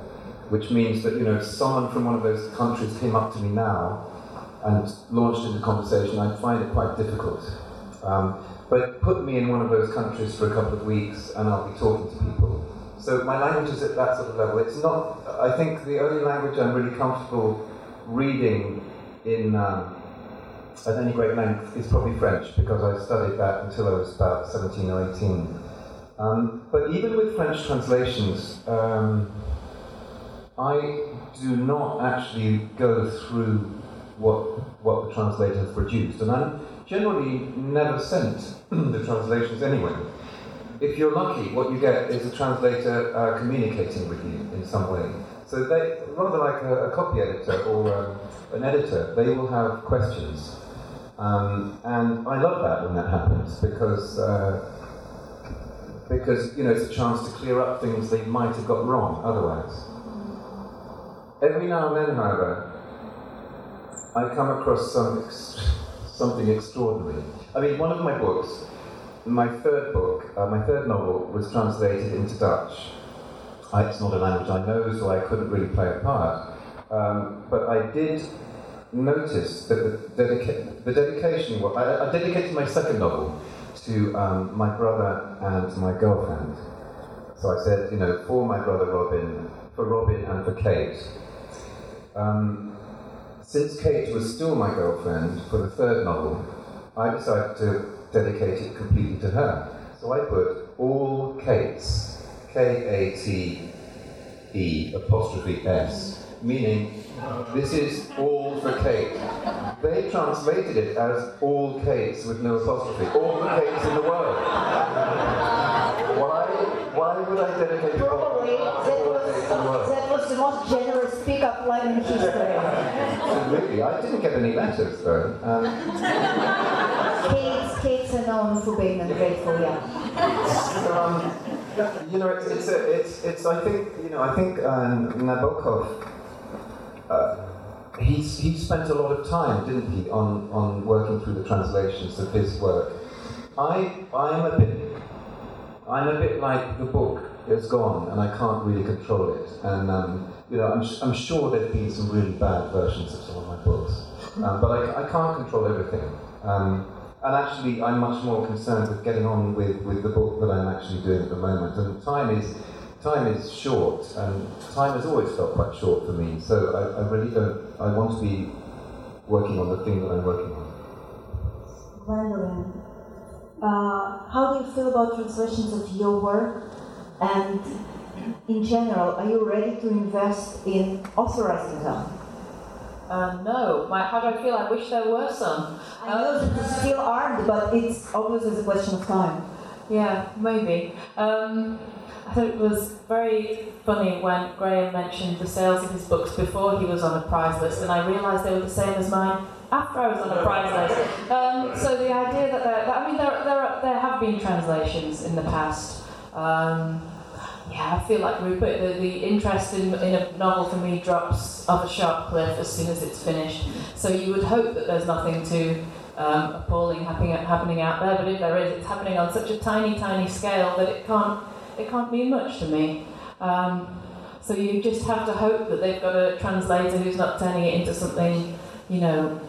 which means that, you know, if someone from one of those countries came up to me now and launched into conversation, I'd find it quite difficult. Um, but put me in one of those countries for a couple of weeks and I'll be talking to people. So my language is at that sort of level. It's not, I think the only language I'm really comfortable reading in um, at any great length is probably French because I studied that until I was about 17 or 18. Um, but even with French translations, um, I do not actually go through what what the translator has produced, and I'm generally never sent the translations anyway. If you're lucky, what you get is a translator uh, communicating with you in some way. So they, rather like a, a copy editor or um, an editor, they will have questions, um, and I love that when that happens because. Uh, because you know it's a chance to clear up things they might have got wrong otherwise. Every now and then, however, I come across some ex- something extraordinary. I mean, one of my books, my third book, uh, my third novel, was translated into Dutch. It's not a language I know, so I couldn't really play a part. Um, but I did notice that the, dedica- the dedication, wa- I, I dedicated my second novel to um, my brother and my girlfriend. So I said, you know, for my brother Robin, for Robin and for Kate. Um, since Kate was still my girlfriend for the third novel, I decided to dedicate it completely to her. So I put all Kate's, K A T E apostrophe S, meaning this is all for Kate. They translated it as all Kates with no apostrophe, all the Kates in the world. Why, why would I dedicate Probably that was, Kates in the world? that was the most generous pickup line in history. Absolutely. I didn't get any letters though. Um, Kate's, Kate's are known for being ungrateful, yeah. um, you know, it's, it's, it's, it's, I think, you know, I think um, Nabokov, uh, he, he spent a lot of time, didn't he, on, on working through the translations of his work. I, I'm a bit, I'm a bit like the book is gone and I can't really control it. And, um, you know, I'm, I'm sure there've been some really bad versions of some of my books. Um, but I, I can't control everything. Um, and actually, I'm much more concerned with getting on with, with the book that I'm actually doing at the moment. And time is time is short, and time has always felt quite short for me. So I, I really don't. I want to be working on the thing that I'm working on. Gwendoline, uh, how do you feel about translations of your work? And in general, are you ready to invest in authorizing them? Uh, no. My, how do I feel? I wish there were some. I know that there still aren't, but it's obviously a question of time. Yeah, maybe. Um, I thought it was very funny when Graeme mentioned the sales of his books before he was on a prize list, and I realised they were the same as mine after I was on a prize list. Um, so the idea that there, I mean, there, there, there have been translations in the past. Um, yeah, I feel like Rupert, the, the interest in, in a novel for me drops off a sharp cliff as soon as it's finished. So you would hope that there's nothing too um, appalling happening, happening out there, but if there is, it's happening on such a tiny, tiny scale that it can't, it can't mean much to me. Um, so you just have to hope that they've got a translator who's not turning it into something, you know,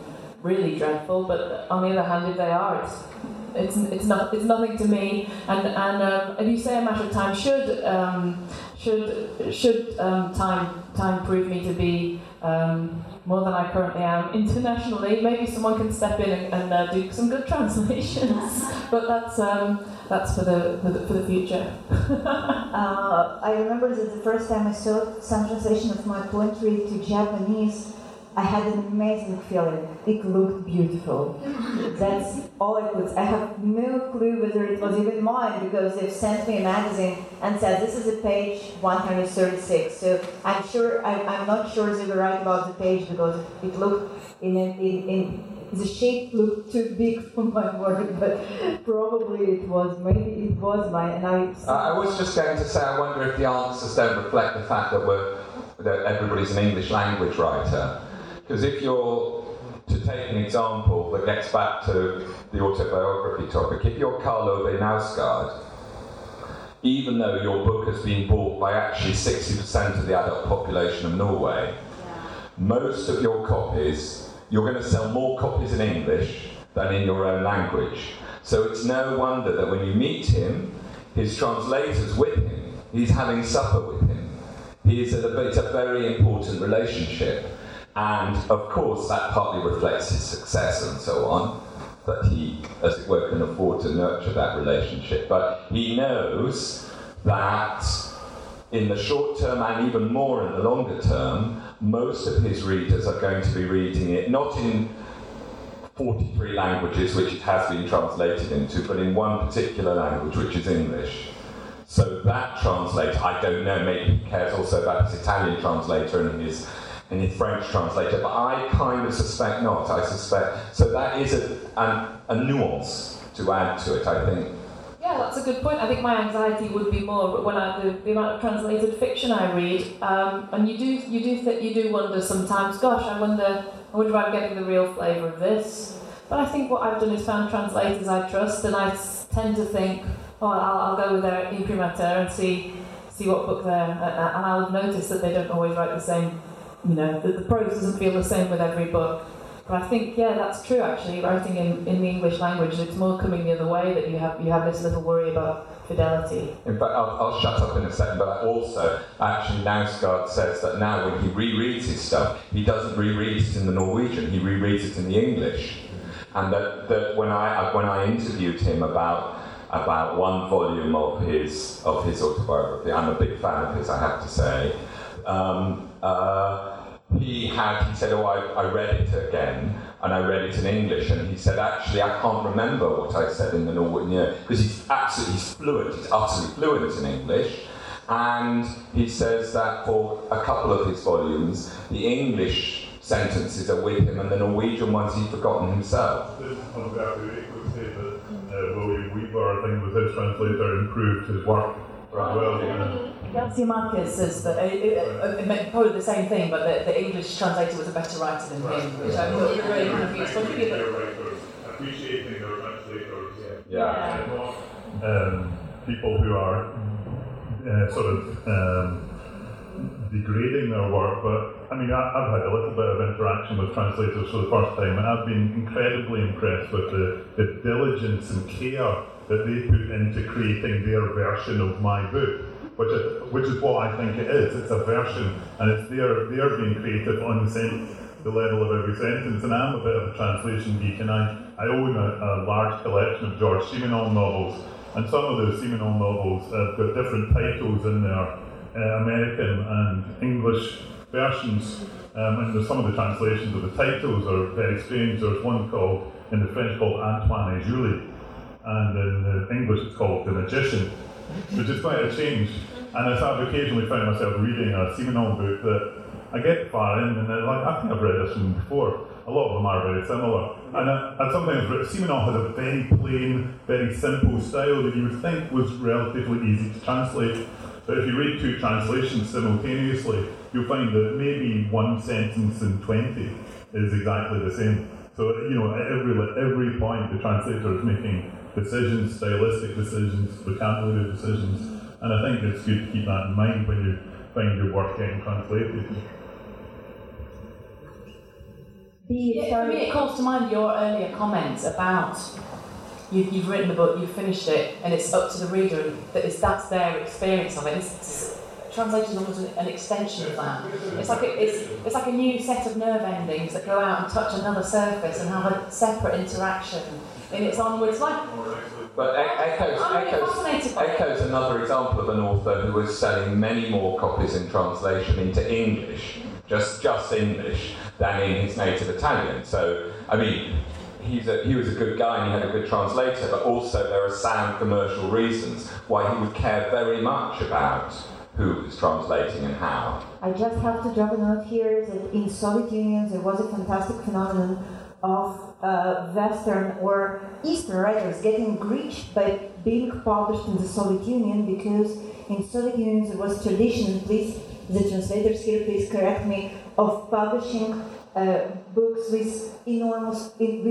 really dreadful. But on the other hand, if they are, it's it's, it's not it's nothing to me. And and um, if you say a matter of time, should um, should should um, time time prove me to be um, more than I currently am internationally, maybe someone can step in and, and uh, do some good translations. but that's um, that's for the for the, for the future. uh, I remember that the first time I saw some translation of my poetry to Japanese. I had an amazing feeling. It looked beautiful. That's all I could. I have no clue whether it was even mine because they've sent me a magazine and said this is a page 136. So I'm sure I, am not sure they were right about the page because it looked in, in, in the shape looked too big for my work, but probably it was. Maybe it was mine, and I. Uh, I was just going to say, I wonder if the answers don't reflect the fact that we're that everybody's an English language writer. Because if you're, to take an example that gets back to the autobiography topic, if you're Karl Ove Knausgaard, even though your book has been bought by actually 60% of the adult population of Norway, yeah. most of your copies, you're going to sell more copies in English than in your own language. So it's no wonder that when you meet him, his translator's with him, he's having supper with him. He's a, it's a very important relationship. And of course, that partly reflects his success and so on, that he, as it were, can afford to nurture that relationship. But he knows that in the short term and even more in the longer term, most of his readers are going to be reading it not in 43 languages, which it has been translated into, but in one particular language, which is English. So that translator, I don't know, maybe he cares also about his Italian translator and his in French translator, but I kind of suspect not. I suspect so that is a, an, a nuance to add to it. I think. Yeah, that's a good point. I think my anxiety would be more when I the, the amount of translated fiction I read, um, and you do you do th- you do wonder sometimes. Gosh, I wonder I wonder if I'm getting the real flavour of this. But I think what I've done is found translators I trust, and I tend to think, oh, I'll, I'll go with their imprimatur and see see what book they're, and I'll notice that they don't always write the same you know, the, the prose doesn't feel the same with every book. But I think, yeah, that's true actually. Writing in, in the English language, it's more coming the other way that you have you have this little worry about fidelity. In fact, I'll, I'll shut up in a second, but also, actually, Knausgaard says that now when he rereads his stuff, he doesn't reread it in the Norwegian, he rereads it in the English. And that, that when, I, when I interviewed him about about one volume of his of his autobiography, I'm a big fan of his, I have to say. Um, uh, he had, he said, oh, I, I read it again, and I read it in English, and he said, actually, I can't remember what I said in the Norwegian, because he's absolutely, he's fluent, he's utterly fluent in English, and he says that for a couple of his volumes, the English sentences are with him, and the Norwegian ones he's forgotten himself. This is one of say that uh, William Weaver, I think, was his translator, improved his work as well. Yeah. Garcia says that it, it, it, meant probably the same thing, but the, the English translator was a better writer than right. him, which I thought was really kind of. Appreciating their translators. Yeah. yeah. Um, people who are uh, sort of um, degrading their work, but I mean, I, have had a little bit of interaction with translators for the first time, and I've been incredibly impressed with the, the diligence and care that they put into creating their version of my book which is, which is what I think it is. It's a version, and it's they're, they're being creative on the, the level of every sentence. And I'm a bit of a translation geek, and I, I own a, a large collection of Georges Simenon novels. and some of the Simenon novels have got different titles in their uh, American and English versions. Um, and some of the translations of the titles are very strange. There's one called, in the French, called Antoine et Julie, and in the English it's called The Magician, which is quite a change. And I sort of occasionally find myself reading a Simenon book that I get far in and like, I think I've read this one before. A lot of them are very similar. And uh, I sometimes Simenon has a very plain, very simple style that you would think was relatively easy to translate. But if you read two translations simultaneously, you'll find that maybe one sentence in 20 is exactly the same. So, you know, at every, every point, the translator is making decisions, stylistic decisions, vocabulary decisions. And I think it's good to keep that in mind when you find your work getting translated. Yeah, for me, it calls to mind your earlier comments about you, you've written the book, you've finished it, and it's up to the reader, and that is, that's their experience of it. It's, it's, translation is almost an, an extension of that. It's like a, it's, it's like a new set of nerve endings that go out and touch another surface and have a separate interaction in its onwards. Like, but Eco's, Eco's, Eco's another example of an author who was selling many more copies in translation into English, just just English, than in his native Italian. So, I mean, he's a, he was a good guy and he had a good translator, but also there are sound commercial reasons why he would care very much about who was translating and how. I just have to drop a note here that in Soviet Union there was a fantastic phenomenon of uh, Western or Eastern writers getting reached by being published in the Soviet Union because in Soviet Union there was tradition, please, the translators here please correct me, of publishing uh, books with enormous, with,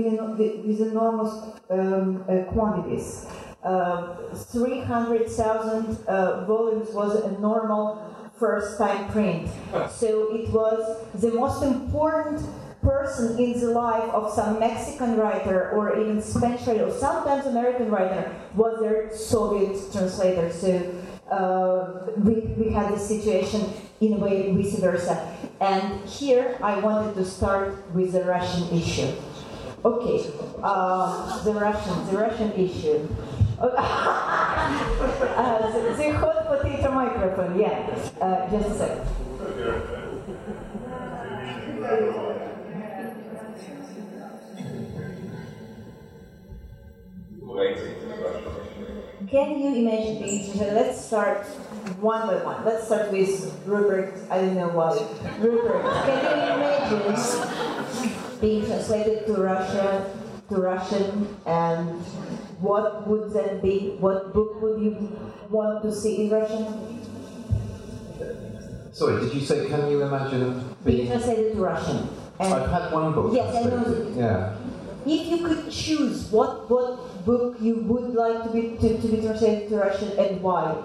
with enormous um, uh, quantities. Uh, 300,000 uh, volumes was a normal first time print. So it was the most important person in the life of some Mexican writer or even Spanish writer, or sometimes American writer, was their Soviet translator. So uh, we, we had this situation in a way vice versa. And here I wanted to start with the Russian issue. Okay, uh, the Russian, the Russian issue. uh, the, the, hot potato microphone, yeah. Uh, just a second. Can you imagine being Let's start one by one. Let's start with Rupert. I don't know why. Rupert, can you imagine being translated to Russia, to Russian, and what would that be? What book would you want to see in Russian? Sorry, did you say, can you imagine being, being translated to Russian? And I've had one book. Yes, I know. Yeah. If you could choose, what what book you would like to be to, to be translated to Russian and why?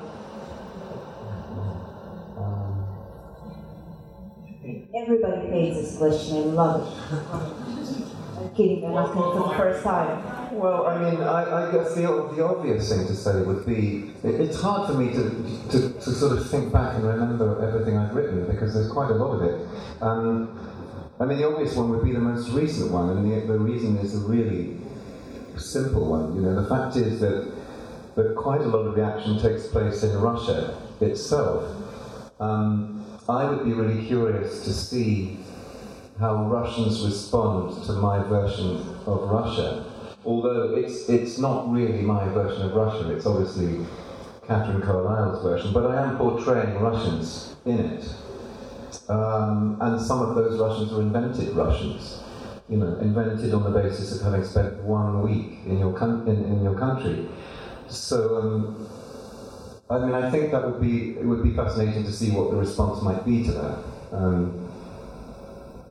Everybody hates this question. I love it. I'm kidding. I'm asking for the first time. Well, I mean, I, I guess the, the obvious thing to say would be it, it's hard for me to, to, to, sort of think back and remember everything I've written because there's quite a lot of it. Um, I mean, the obvious one would be the most recent one, and the, the reason is a really simple one. You know, the fact is that, that quite a lot of the action takes place in Russia itself. Um, I would be really curious to see how Russians respond to my version of Russia. Although it's, it's not really my version of Russia, it's obviously Katherine Carlyle's version, but I am portraying Russians in it. Um, and some of those Russians are invented Russians, you know, invented on the basis of having spent one week in your, in, in your country. So, um, I mean, I think that would be it would be fascinating to see what the response might be to that, um,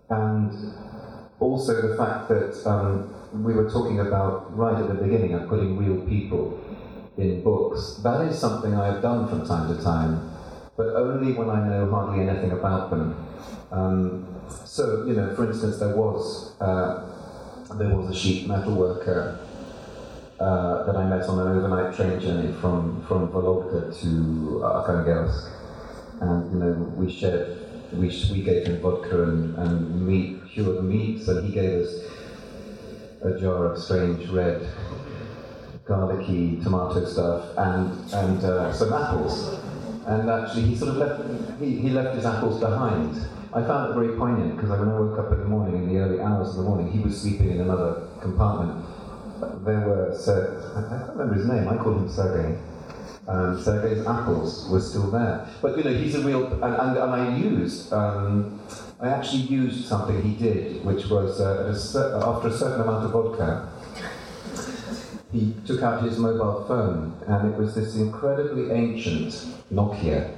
and also the fact that um, we were talking about right at the beginning of putting real people in books. That is something I have done from time to time but only when I know hardly anything about them. Um, so, you know, for instance, there was uh, there was a sheet metal worker uh, that I met on an overnight train journey from from Vologda to Arkhangelsk, and you know, we shared. We, we gave him vodka and, and meat, cured meats, and he gave us a jar of strange red garlicky tomato stuff, and and uh, some apples. And actually, he sort of left he, he left his apples behind. I found it very poignant because when I woke up in the morning, in the early hours of the morning, he was sleeping in another compartment. There were, Ser- I can't remember his name, I called him Sergei. Um, Sergei's apples were still there. But you know, he's a real, and, and, and I used, um, I actually used something he did, which was uh, a after a certain amount of vodka, he took out his mobile phone, and it was this incredibly ancient Nokia.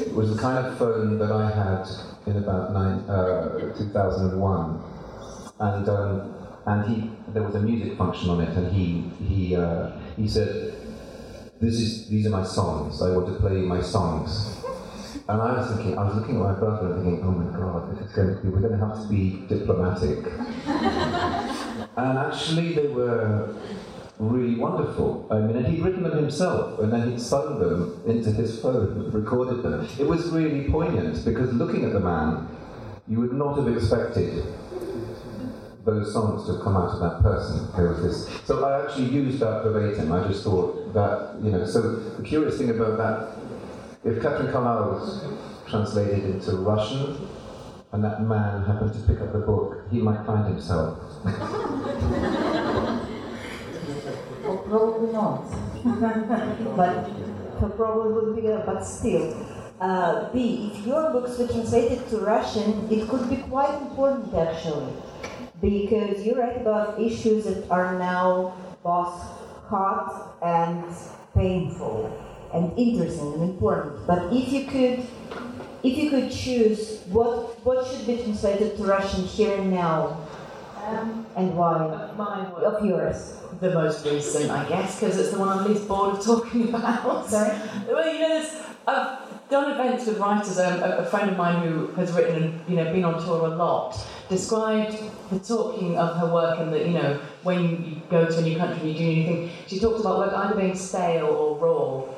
It was the kind of phone that I had in about nine, uh, 2001, and um, and he there was a music function on it, and he he uh, he said, "This is these are my songs. I want to play my songs." And I was thinking, I was looking at my brother and thinking, "Oh my God, this is going to be. We're going to have to be diplomatic." and actually, they were really wonderful. I mean, and he'd written them himself, and then he'd sung them into his phone, recorded them. It was really poignant because looking at the man, you would not have expected those songs to have come out of that person. There was this. So I actually used that verbatim. I just thought that, you know. So the curious thing about that, if Katherine Carlyle was translated into Russian, and that man happened to pick up the book, he might find himself. Not. but probably would be, uh, but still. Uh, Bee, if your books were translated to Russian, it could be quite important actually, because you write about issues that are now both hot and painful and interesting and important. But if you could, if you could choose what what should be translated to Russian here and now, Um, and why my work. of yours? the most recent, I guess, because it's the one I'm least bored of talking about. Sorry? Well, you know, there's, I've done events with writers. Um, a, a friend of mine who has written and you know been on tour a lot described the talking of her work and that you know when you go to a new country and you do anything. She talks about work either being stale or raw.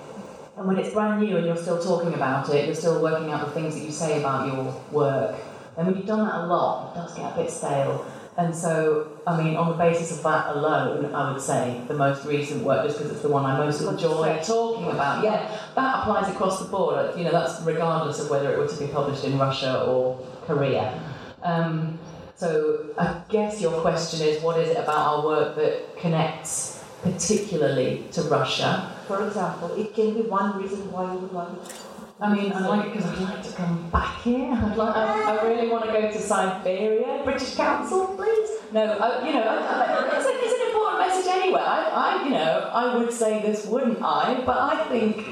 And when it's brand new and you're still talking about it, you're still working out the things that you say about your work. And when you've done that a lot, it does get a bit stale. And so, I mean, on the basis of that alone, I would say the most recent work, just because it's the one I most enjoy talking about. Yeah, that applies across the board. You know, that's regardless of whether it were to be published in Russia or Korea. Um, so, I guess your question is, what is it about our work that connects particularly to Russia? For example, it can be one reason why you would like it. I mean, I like it because I'd like to come back here. I'd like, I, I really want to go to Siberia. British Council, please. No, I, you know, it's, a, it's an important message anyway. I, I, you know, I would say this, wouldn't I? But I think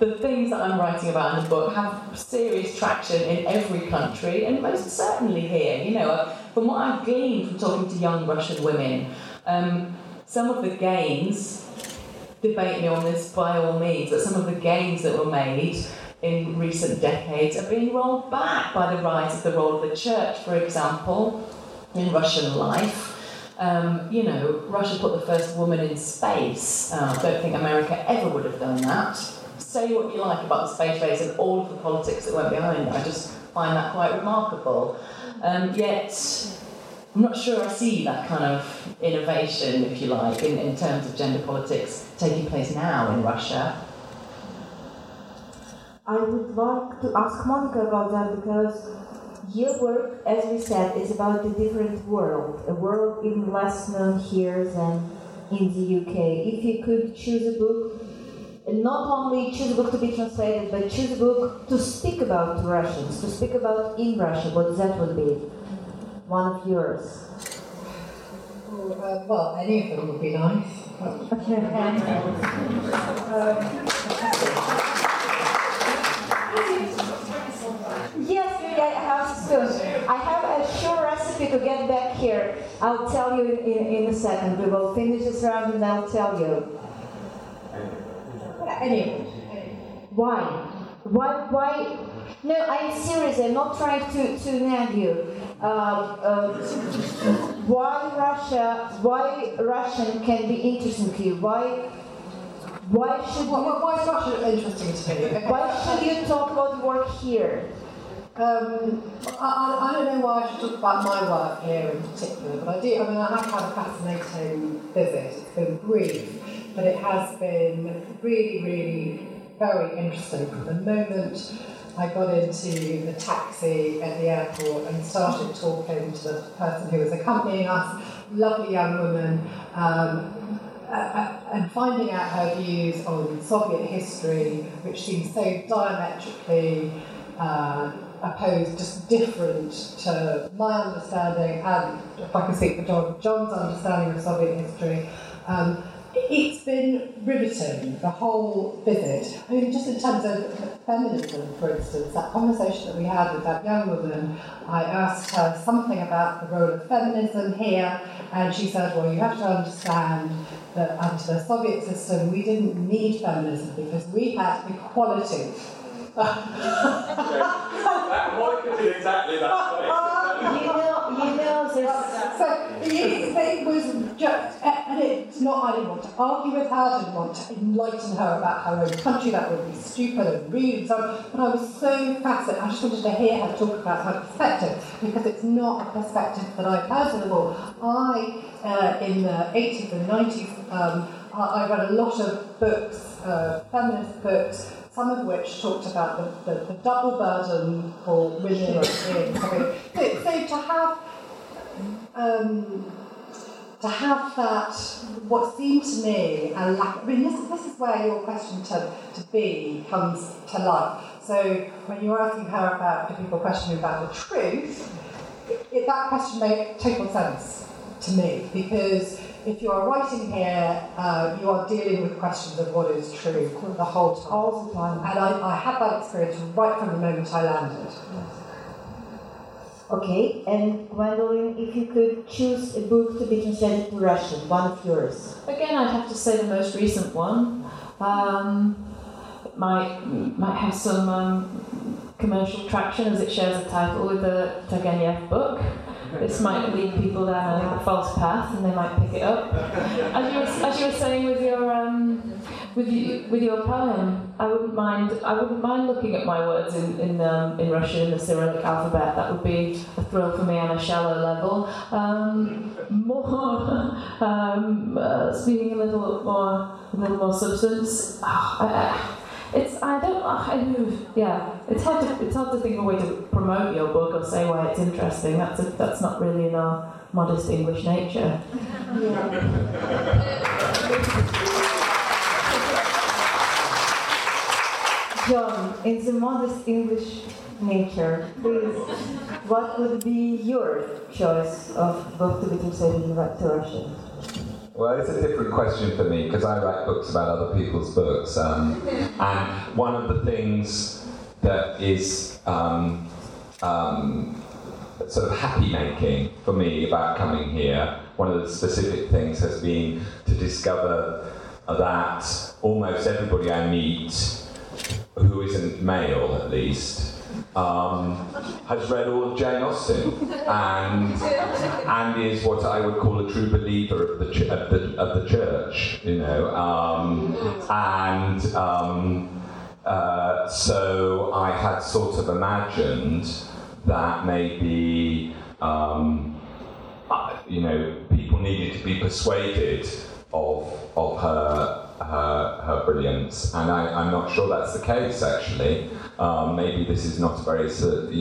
the things that I'm writing about in the book have serious traction in every country, and most certainly here. You know, from what I've gleaned from talking to young Russian women, um, some of the gains. Debate me on this by all means, but some of the gains that were made in recent decades are being rolled back by the rise of the role of the church, for example, in Russian life. Um, you know, Russia put the first woman in space. Uh, I don't think America ever would have done that. Say what you like about the space race and all of the politics that went behind it. I just find that quite remarkable. Um, yet, I'm not sure I see that kind of innovation, if you like, in, in terms of gender politics taking place now in Russia. I would like to ask Monica about that because your work, as we said, is about a different world, a world even less known here than in the UK. If you could choose a book, and not only choose a book to be translated, but choose a book to speak about to Russians, to speak about in Russia, what that would be? One of yours. Oh, uh, well, any of them would be nice. Yes, I have. I have a sure recipe to get back here. I'll tell you in, in a second. We will finish this round and I'll tell you. Yeah, any of them. Why? Why? Why? No, I'm serious. I'm not trying to, to nag you. Uh, uh, why Russia? Why Russian can be interesting to you? Why? Why should Why, you, why, is Russia interesting to me? why should you talk about work here? Um, I, I, don't know why I should talk about my work here in particular, but I do. I mean, I have had a fascinating visit. It's been brief, but it has been really, really very interesting from the moment I got into the taxi at the airport and started talking to the person who was accompanying us, lovely young woman, um, uh, and finding out her views on Soviet history, which seemed so diametrically uh, opposed, just different to my understanding, and if I can speak for John, John's understanding of Soviet history. Um, it's been riveting, the whole visit. I mean, just in terms of feminism, for instance, that conversation that we had with that young woman, I asked her something about the role of feminism here, and she said, well, you have to understand that under the Soviet system, we didn't need feminism because we had equality. That might be exactly that You know, you know, there's So it, was just, and it's not, I didn't want to argue with her, I didn't want to enlighten her about her own country, that would be stupid and rude and so on. But I was so fascinated, I just wanted to hear her talk about her perspective, because it's not a perspective that I've heard before. I, uh, in the 80s and 90s, um, I, I read a lot of books, uh, feminist books, some of which talked about the, the, the double burden for women Soviet. So, so to have um, to have that, what seemed to me a lack. I mean, this, this is where your question to, to Bee comes to life. So when you're asking her about the people questioning about the truth, it, it, that question made total sense to me because if you are writing here, uh, you are dealing with questions of what is true the whole time. all the time. And I, I had that experience right from the moment I landed. Okay, and Gwendoline, if you could choose a book to be translated to Russian, one of yours. Again, I'd have to say the most recent one. Um, it might might have some um, commercial traction as it shares a title with the Turgenev book. This might lead people down a false path, and they might pick it up. As you were, as you were saying with your um, with you, with your poem, I wouldn't mind. I wouldn't mind looking at my words in in, um, in Russian in the Cyrillic alphabet. That would be a thrill for me on a shallow level. Um, more um, uh, speaking a little more, a little more substance. Oh, I, it's I don't yeah. It's hard to it's hard to think of a way to promote your book or say why it's interesting. That's a, that's not really in our modest English nature. John, in the modest English nature, please, what would be your choice of book to be translated to Russian? Well, it's a different question for me because I write books about other people's books. Um, and one of the things that is um, um, sort of happy making for me about coming here, one of the specific things has been to discover that almost everybody I meet, who isn't male at least, um, has read all of Jane Austen and and is what I would call a true believer of the ch- of the, of the church, you know, um, and um, uh, so I had sort of imagined that maybe um, you know people needed to be persuaded of of her her, her brilliance, and I, I'm not sure that's the case actually. Um, maybe this is not a very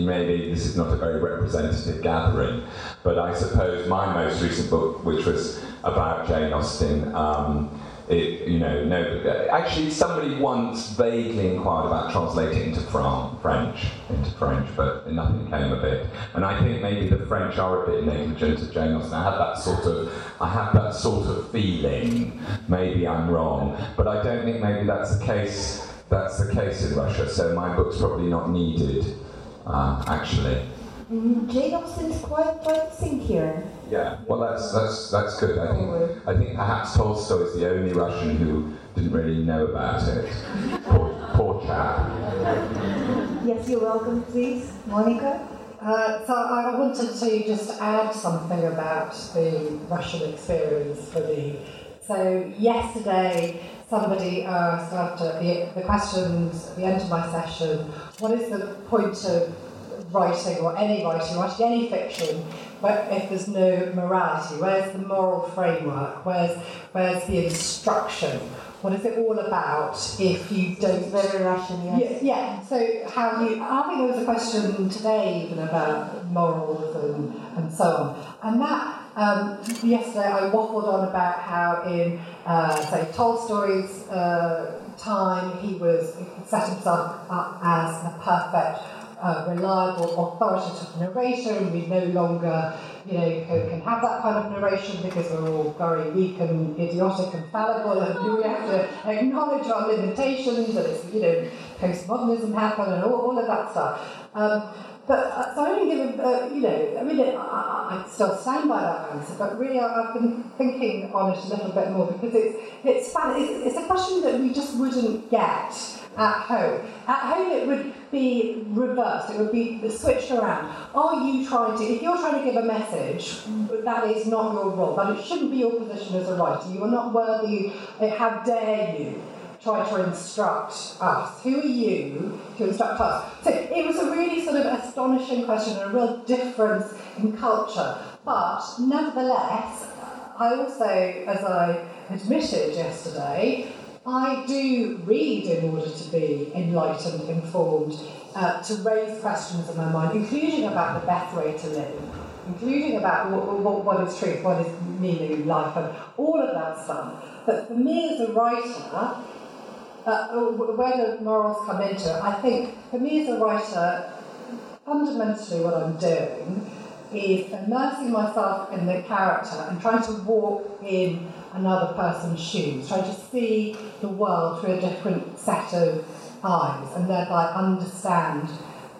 maybe this is not a very representative gathering, but I suppose my most recent book, which was about Jane Austen. Um, it, you know, no, actually, somebody once vaguely inquired about translating into French, into French, but nothing came of it. And I think maybe the French are a bit negligent of Jane Austen. I had that sort of, I have that sort of feeling. Maybe I'm wrong, but I don't think maybe that's the case. That's the case in Russia. So my book's probably not needed, uh, actually. Mm, Jane Austen is quite quite thin here. Yeah, well, that's that's that's good. I think I think perhaps Tolstoy is the only Russian who didn't really know about it. Poor, poor chap. Yes, you're welcome, please, Monica. Uh, so I wanted to just add something about the Russian experience for me. So yesterday, somebody uh, asked after the, the questions at the end of my session, what is the point of writing or any writing, writing any fiction, but if there's no morality? Where's the moral framework? Where's, where's the instruction? What is it all about if you don't? Very Russian, yes. Yeah, yeah. So how you? I think there was a question today even about morals and, and so on. And that um, yesterday I waffled on about how in uh, say Tolstoy's uh, time he was set himself up as a perfect uh, reliable, authoritative narrator, and we no longer, you know, can, can, have that kind of narration because we're all very weak and idiotic and fallible, and we have to acknowledge our limitations, and it's, you know, postmodernism happened and all, all of that stuff. Um, but uh, so I only give a, uh, you know, I mean, I, I, still stand by that answer, but really I, have been thinking on it a little bit more because it's, it's, it's, it's a question that we just wouldn't get at home. At home, it would be reversed, it would be switched around. Are you trying to, if you're trying to give a message, that is not your role, that it shouldn't be your position as a writer. You are not worthy, how dare you try to instruct us. Who are you to instruct us? So it was a really sort of astonishing question and a real difference in culture. But nevertheless, I also, as I admitted yesterday, I do read in order to be enlightened, informed, uh, to raise questions in my mind, including about the best way to live, including about what, what, what is truth, what is meaning in life, and all of that stuff. But for me as a writer, uh, where do morals come into it? I think for me as a writer, fundamentally what I'm doing is immersing myself in the character and trying to walk in another person's shoes, trying to see the world through a different set of eyes and thereby understand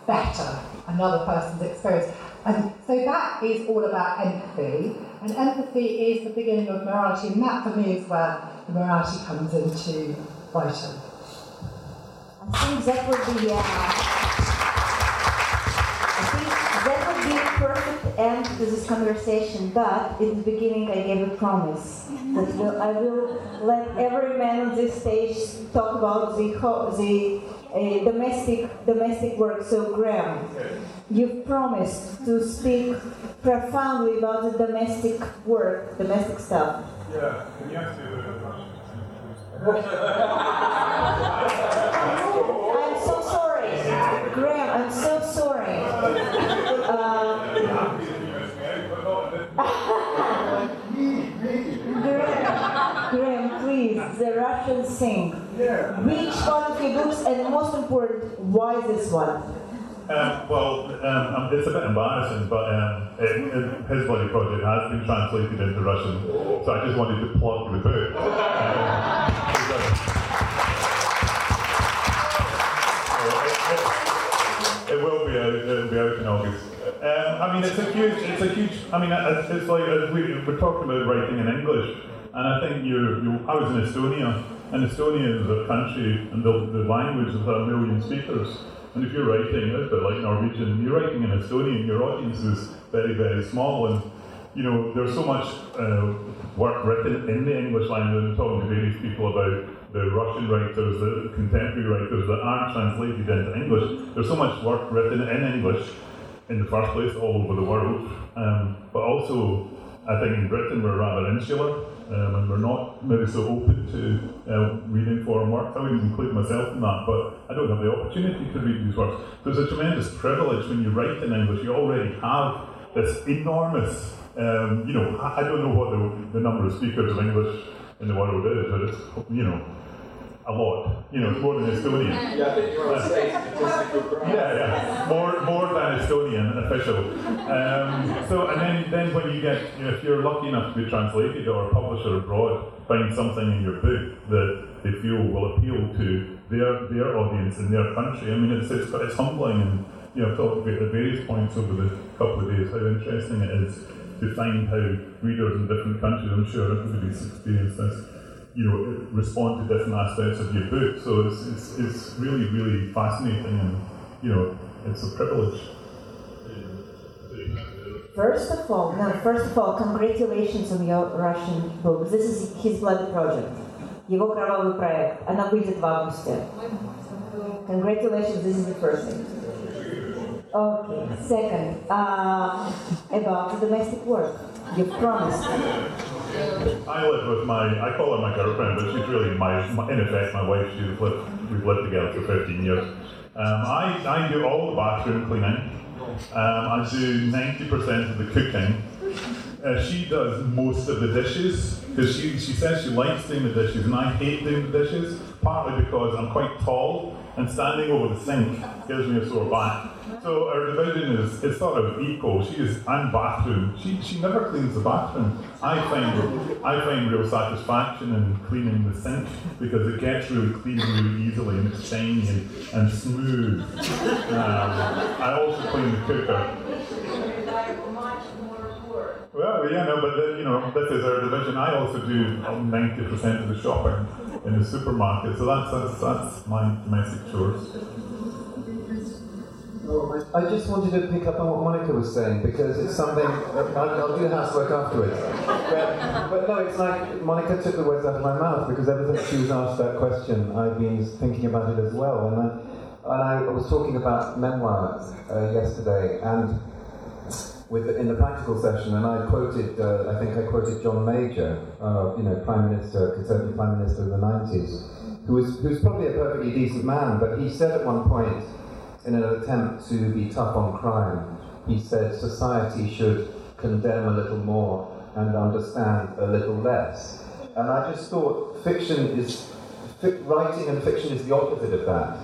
better another person's experience. And so that is all about empathy, and empathy is the beginning of morality, and that for me is where the morality comes into writing. I think that would be, uh, I think that would be a perfect end to this conversation. But in the beginning, I gave a promise that will, I will let every man on this stage talk about the the uh, domestic domestic work. So, Graeme, you've promised to speak profoundly about the domestic work, domestic stuff. Yeah, can you ask me I'm so sorry. Graeme, I'm so sorry. Uh, Graeme, Graeme, please, the Russian sing. Which one of your books, and most important, why this one? Um, well, um, um, it's a bit embarrassing, but um, it, it, his bloody project has been translated into Russian, so I just wanted to plug the book. I mean, it's a huge, it's a huge. I mean, it's, like we, we're talking about writing in English, and I think you, you I was in Estonia, and Estonia is a country, and the, the language of a million speakers. And if you're writing, it's a bit like Norwegian, you're writing in Estonian, your audience is very, very small, and you know, there's so much uh, work written in the English language. I'm talking to various people about the Russian writers, the contemporary writers that aren't translated into English. There's so much work written in English in the first place all over the world, um, but also I think in Britain we're rather insular um, and we're not maybe so open to uh, reading foreign works. I wouldn't include myself in that, but I don't have the opportunity to read these works. So it's a tremendous privilege when you write in English. You already have this enormous, um, you know, I, I, don't know what the, the number of speakers of English in the world is, but it's, you know, a lot. You know, it's more than Estonian. Yeah, I think you're on stage statistical Yeah, yeah, more more than Estonian official. Um, so, and then then when you get, you know, if you're lucky enough to be translated or a publisher abroad find something in your book that they feel will appeal to their their audience in their country. I mean, it's it's, it's humbling, and you know, I've talked about at various points over the couple of days how interesting it is to find how readers in different countries. I'm sure everybody's experienced this you know, respond to different aspects of your book. So it's, it's, it's really, really fascinating and, you know, it's a privilege. First of all, now first of all, congratulations on your Russian book. This is His Bloody Project. Его кровавый проект. Она выйдет в августе. Congratulations, this is the first thing. Okay, second, uh, about domestic work. You promised. I live with my, I call her my girlfriend, but she's really my, my in effect, my wife. She's lived, we've lived together for 15 years. Um, I, I do all the bathroom cleaning. Um, I do 90% of the cooking. Uh, she does most of the dishes because she, she says she likes doing the dishes, and I hate doing the dishes, partly because I'm quite tall and standing over the sink gives me a sore back. So our division is it's sort of equal. She is I'm bathroom. She she never cleans the bathroom. I find I find real satisfaction in cleaning the sink because it gets really clean really easily and it's shiny and, and smooth. Um, I also clean the cooker. Well, yeah, no, but then, you know, this is our division. I also do 90% of the shopping in the supermarket, so that's, that's, that's my domestic chores. I just wanted to pick up on what Monica was saying because it's something. I'll, do the housework afterwards. But, but no, it's like Monica took the words out of my mouth because ever since she was asked that question, I've been thinking about it as well. And I, and I was talking about memoirs uh, yesterday and with in the practical session, and I quoted, uh, I think I quoted John Major, uh, you know, Prime Minister, Conservative Prime Minister of the 90s, who was, who's probably a perfectly decent man, but he said at one point, in an attempt to be tough on crime, he said society should condemn a little more and understand a little less. And I just thought fiction is, writing and fiction is the opposite of that.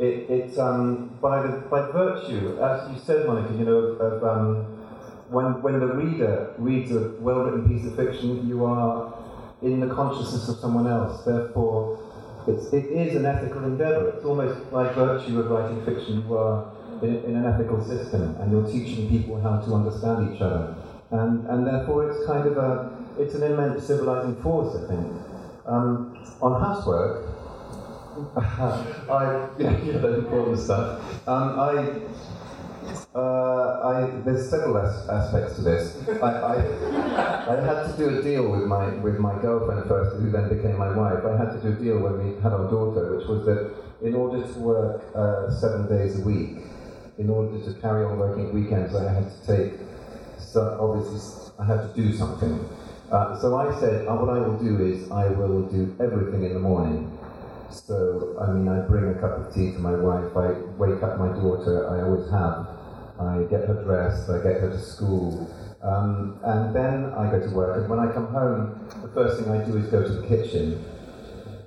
It, it um, by, the, by virtue, as you said, Monica, you know, of, of um, when, when the reader reads a well-written piece of fiction, you are in the consciousness of someone else. Therefore, it's, it is an ethical endeavour. It's almost like virtue of writing fiction. You are in, in, an ethical system, and you're teaching people how to understand each other, and and therefore it's kind of a it's an immense civilizing force, I think. Um, on housework, I yeah, yeah, the important stuff. Um, I uh, I, there's several as- aspects to this. I, I, I, had to do a deal with my with my girlfriend first, who then became my wife. I had to do a deal when we had our daughter, which was that in order to work uh, seven days a week, in order to carry on working weekends, I had to take. So obviously, I had to do something. Uh, so I said, uh, what I will do is I will do everything in the morning. So I mean, I bring a cup of tea to my wife. I wake up my daughter. I always have I get her dressed, I get her to school, um, and then I go to work. And when I come home, the first thing I do is go to the kitchen.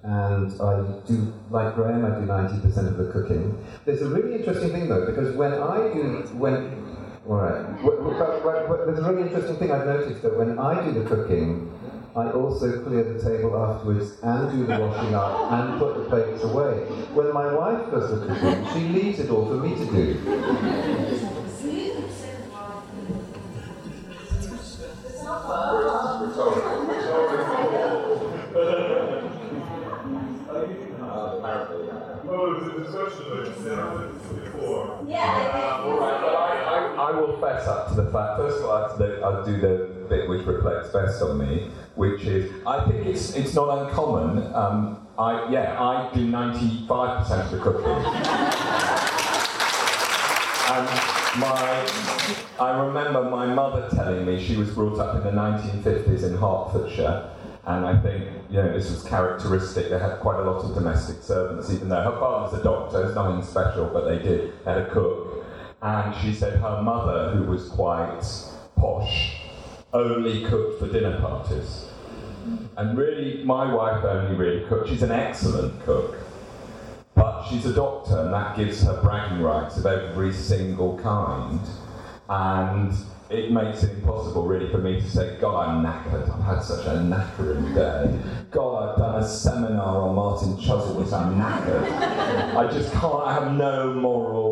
And I do, like Graeme, I do 90% of the cooking. There's a really interesting thing though, because when I do, when, alright, there's a really interesting thing I've noticed that when I do the cooking, I also clear the table afterwards and do the washing up and put the plates away. When my wife does the cooking, she leaves it all for me to do. Up to the fact. First of all, I, do, I do the bit which reflects best on me, which is I think it's it's not uncommon. Um, I yeah, I do ninety five percent of the cooking. my, I remember my mother telling me she was brought up in the 1950s in Hertfordshire, and I think you know this was characteristic. They had quite a lot of domestic servants, even though her father was a doctor. It's nothing special, but they did. Had a cook, and she said her mother, who was quite posh, only cooked for dinner parties. And really, my wife only really cooked. She's an excellent cook, but she's a doctor, and that gives her bragging rights of every single kind. And it makes it impossible really for me to say, God, I'm knackered. I've had such a knackering day. God, I've done a seminar on Martin Chuzzlewit. I'm knackered. I just can't, I have no moral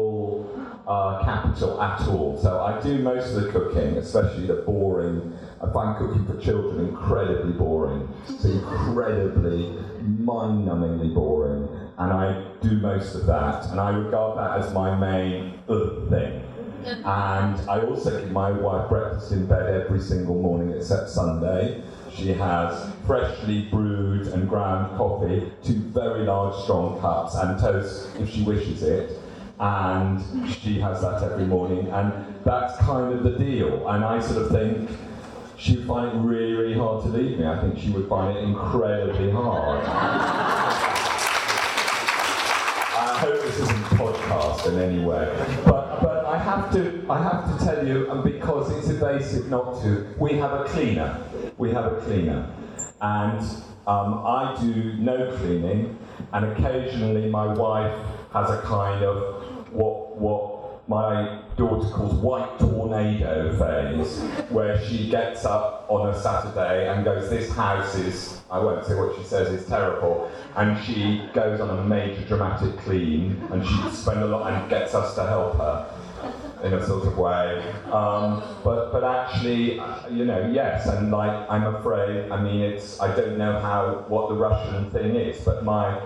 uh, capital at all. So I do most of the cooking, especially the boring. I find cooking for children incredibly boring. It's incredibly mind-numbingly boring. And I do most of that. And I regard that as my main other thing. And I also give my wife breakfast in bed every single morning except Sunday. She has freshly brewed and ground coffee, two very large strong cups, and toast if she wishes it. And she has that every morning, and that's kind of the deal. And I sort of think she would find it really, really hard to leave me. I think she would find it incredibly hard. I hope this isn't podcast in any way, but but I have to I have to tell you, and because it's evasive not to, we have a cleaner. We have a cleaner, and um, I do no cleaning, and occasionally my wife has a kind of what what my daughter calls white tornado phase, where she gets up on a Saturday and goes, This house is, I won't say what she says, is terrible. And she goes on a major dramatic clean and she spends a lot and gets us to help her in a sort of way. Um, but, but actually, uh, you know, yes, and like, I'm afraid, I mean, it's, I don't know how, what the Russian thing is, but my,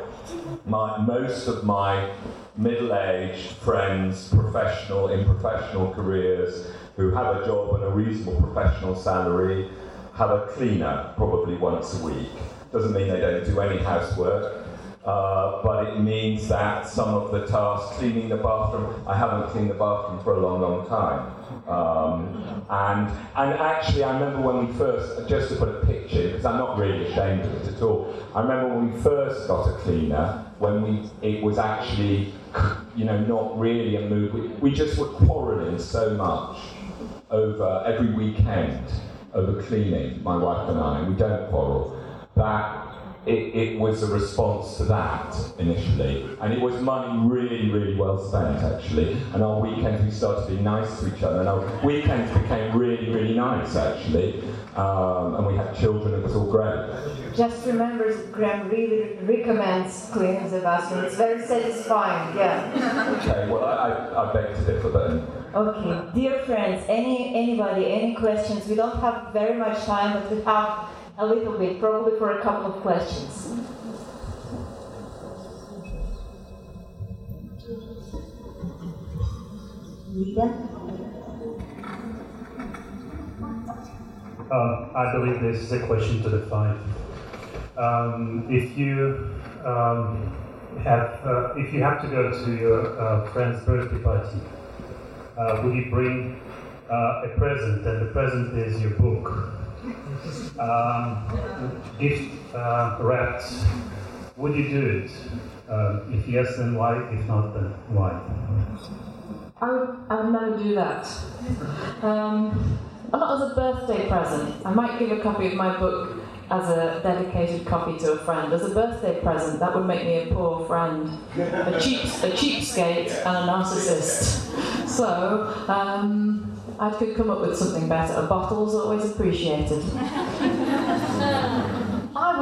my, most of my middle-aged friends, professional, in professional careers, who have a job and a reasonable professional salary, have a cleaner probably once a week. Doesn't mean they don't do any housework, uh, but it means that some of the tasks, cleaning the bathroom, I haven't cleaned the bathroom for a long, long time. Um, and, and actually, I remember when we first, just to put a picture, because I'm not really ashamed of it at all, I remember when we first got a cleaner, when we, it was actually, you know, not really a move. We, we just were quarrelling so much over every weekend over cleaning, my wife and I, and we don't quarrel, that it, it, was a response to that initially. And it was money really, really well spent actually. And our weekends we started to be nice to each other. And our weekends became really, really nice actually. Um, and we had children, it was all great. Just remember, Graeme really recommends cleaning the bathroom. It's very satisfying, yeah. okay, well, I, I, I beg to differ then. Okay, dear friends, any anybody, any questions? We don't have very much time, but we have a little bit, probably for a couple of questions. Um, I believe this is a question to the five. Um, if you um, have, uh, if you have to go to your uh, friend's birthday party, uh, would you bring uh, a present, and the present is your book? Um, gift uh, wrapped, would you do it? Uh, if yes, then why? If not, then why? I would, I would never do that. Um, not as a birthday present. I might give a copy of my book as a dedicated copy to a friend. As a birthday present, that would make me a poor friend, a cheap, a cheapskate, and a narcissist. So, um, I could come up with something better. A bottle's always appreciated.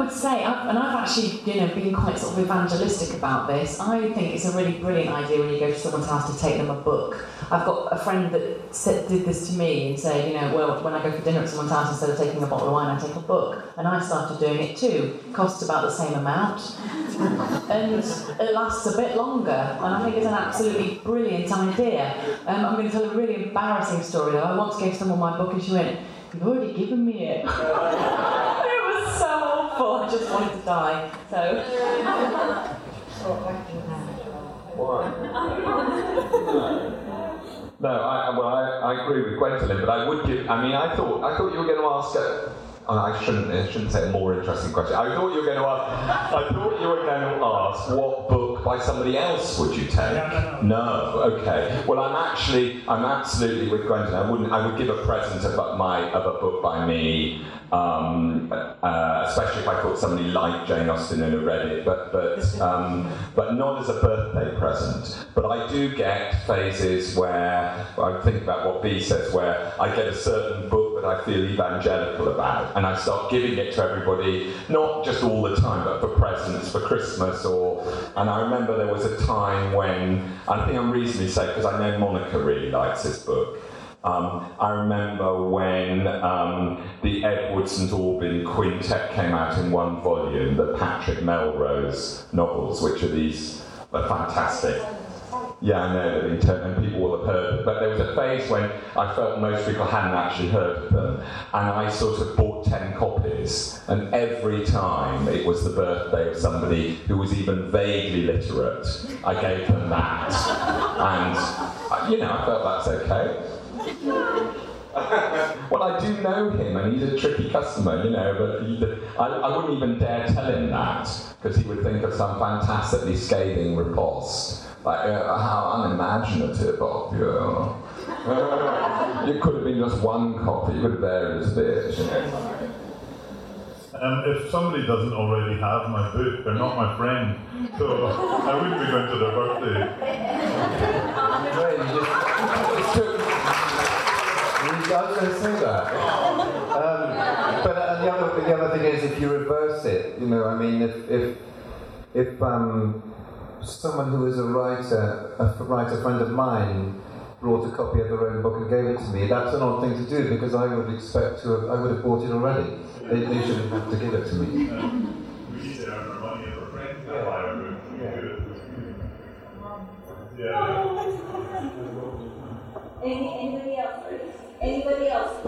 Would say, and I've actually, you know, been quite sort of evangelistic about this. I think it's a really brilliant idea when you go to someone's house to take them a book. I've got a friend that said, did this to me and said, you know, well, when I go for dinner at someone's house, instead of taking a bottle of wine, I take a book. And I started doing it too. Costs about the same amount, and it lasts a bit longer. And I think it's an absolutely brilliant idea. Um, I'm going to tell a really embarrassing story though. I once gave someone my book and she went, "You've already given me it." I just wanted to die. So. no, I, well, I, I agree with Gwendoline, but I would give. I mean, I thought I thought you were going to ask. A, oh, I shouldn't. I shouldn't say a more interesting question. I thought you were going to ask. I thought you were going to ask what book by somebody else would you take? No, no, no. no. Okay. Well, I'm actually. I'm absolutely with Gwendoline. I wouldn't. I would give a present of my of a book by me um, uh, especially if I thought somebody liked Jane Austen and had read it, but but um, but not as a birthday present. But I do get phases where I think about what Bee says, where I get a certain book that I feel evangelical about, and I start giving it to everybody, not just all the time, but for presents, for Christmas, or. And I remember there was a time when I think I'm reasonably safe because I know Monica really likes this book. Um, I remember when um, the Edward St Aubyn Quintet came out in one volume, the Patrick Melrose novels, which are these are fantastic. Yeah, I know that and people will have heard But there was a phase when I felt most people hadn't actually heard of them, and I sort of bought 10 copies, and every time it was the birthday of somebody who was even vaguely literate, I gave them that. And, you know, I felt that's okay. well, I do know him, and he's a tricky customer, you know, but he, I, I wouldn't even dare tell him that, because he would think of some fantastically scathing riposte. Like, uh, how unimaginative of you. it could have been just one copy, you could have varied a bit, you know. Um, if somebody doesn't already have my book, they're not my friend, so I wouldn't be going to their birthday. Right, you just, just I was going to say that. Um, but uh, the, other, the other thing is, if you reverse it, you know, I mean, if if, if um, someone who is a writer, a writer friend of mine, brought a copy of their own book and gave it to me, that's an odd thing to do because I would expect to have, I would have bought it already. They, they shouldn't have to give it to me. we need to earn money as our friends to buy our book. Yeah. Any, anybody else? Anybody else?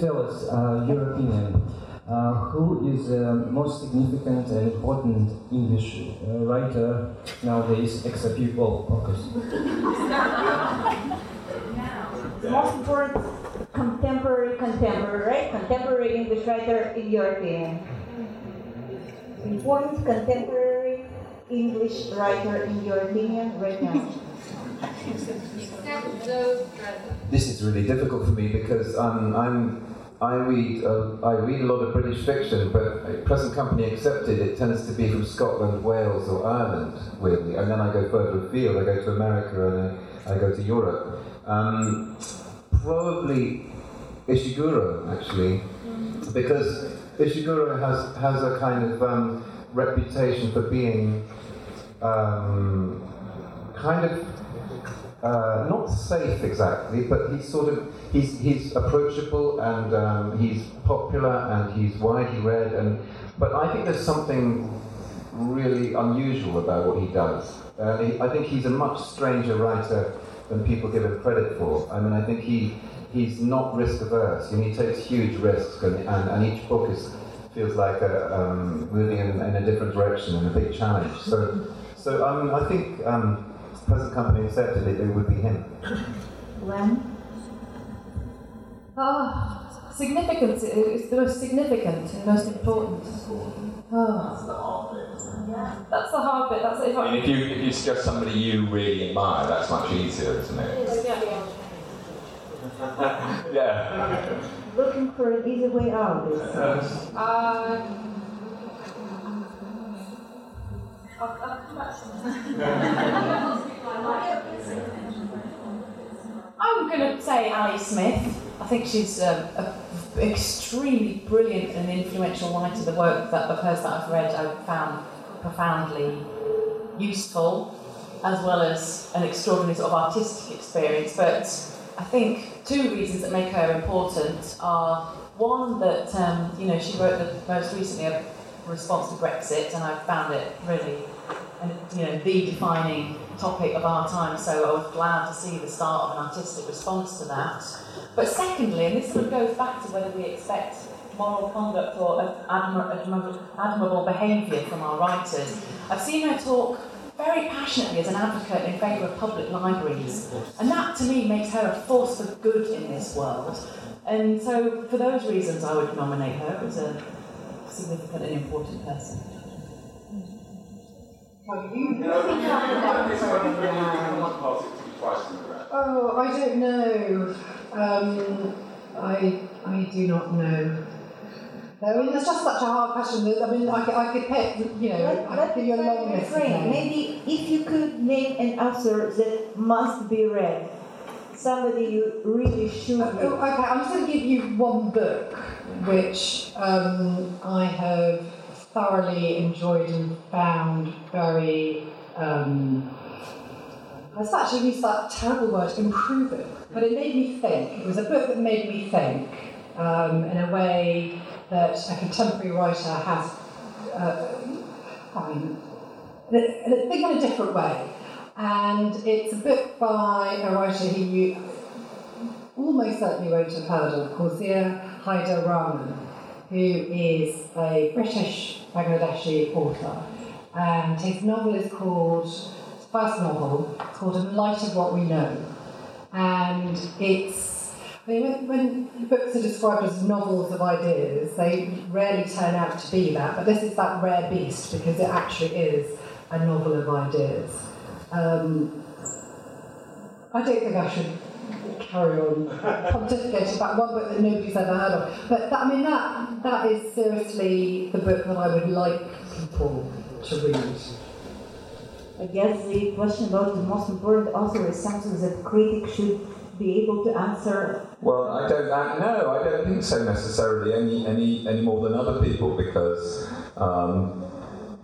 Tell us uh, your opinion. Uh, who is the most significant and important English uh, writer nowadays, except you, Paul, of course? The most important contemporary, contemporary, right? Contemporary English writer, in your opinion. Important contemporary English writer, in your opinion, right now. This is really difficult for me because um, I'm I read uh, I read a lot of British fiction, but present company accepted, it tends to be from Scotland, Wales, or Ireland, weirdly. And then I go further afield. I go to America and I, I go to Europe. Um, probably Ishiguro, actually, because Ishiguro has has a kind of um, reputation for being um, kind of uh, not safe exactly, but he's sort of he's he's approachable and um, he's popular and he's widely read and but I think there's something really unusual about what he does. Uh, he, I think he's a much stranger writer than people give him credit for. I mean, I think he he's not risk averse. You know, he takes huge risks and, and, and each book is feels like a, um, moving in, in, a different direction and a big challenge. So, so um, I think. Um, present company accepted it, it would be him. When? Oh, significance. It's the most significant and most important. Oh. That's the hard bit. That's the hard bit. That's if, I I mean, if you if you suggest somebody you really admire, that's much easier, isn't it? yeah. Looking for an easy way out. Uh, I'll, I'll come back to I'm going to say Ali Smith. I think she's an extremely brilliant and influential writer. The work that of hers that I've read, I've found profoundly useful, as well as an extraordinary sort of artistic experience. But I think two reasons that make her important are one that um, you know she wrote the most recently a response to Brexit, and I found it really, you know, the defining topic of our time. So I was glad to see the start of an artistic response to that. But secondly, and this sort of goes back to whether we expect moral conduct or admirable, admirable behaviour from our writers, I've seen her talk very passionately as an advocate in favour of public libraries. And that to me makes her a force for good in this world. And so for those reasons I would nominate her as a significant and important person. Oh, I don't know. Um, I I do not know. I mean, it's just such a hard question. I mean, I could, I could pick, you know, let, I could give you a long list. Maybe if you could name an author that must be read, somebody you really should uh, read. Okay, I'm just going to give you one book which um, I have thoroughly enjoyed and found very. Um, I actually used that terrible word, improving, but it made me think. It was a book that made me think um, in a way that a contemporary writer has. Uh, I mean, think in a different way. And it's a book by a writer who you almost certainly won't have heard of, called Zia Haider Rahman, who is a British Bangladeshi author. And his novel is called first novel. It's called In Light of What We Know. And it's, I mean, when, when books are described as novels of ideas, they rarely turn out to be that, but this is that rare beast because it actually is a novel of ideas. Um, I don't think I should carry on I'm just pontificating about one book that nobody's ever heard of. But that, I mean, that that is seriously the book that I would like people to read. I guess the question about the most important author is something that critics should be able to answer. Well, I don't. I, no, I don't think so necessarily. Any any any more than other people because um,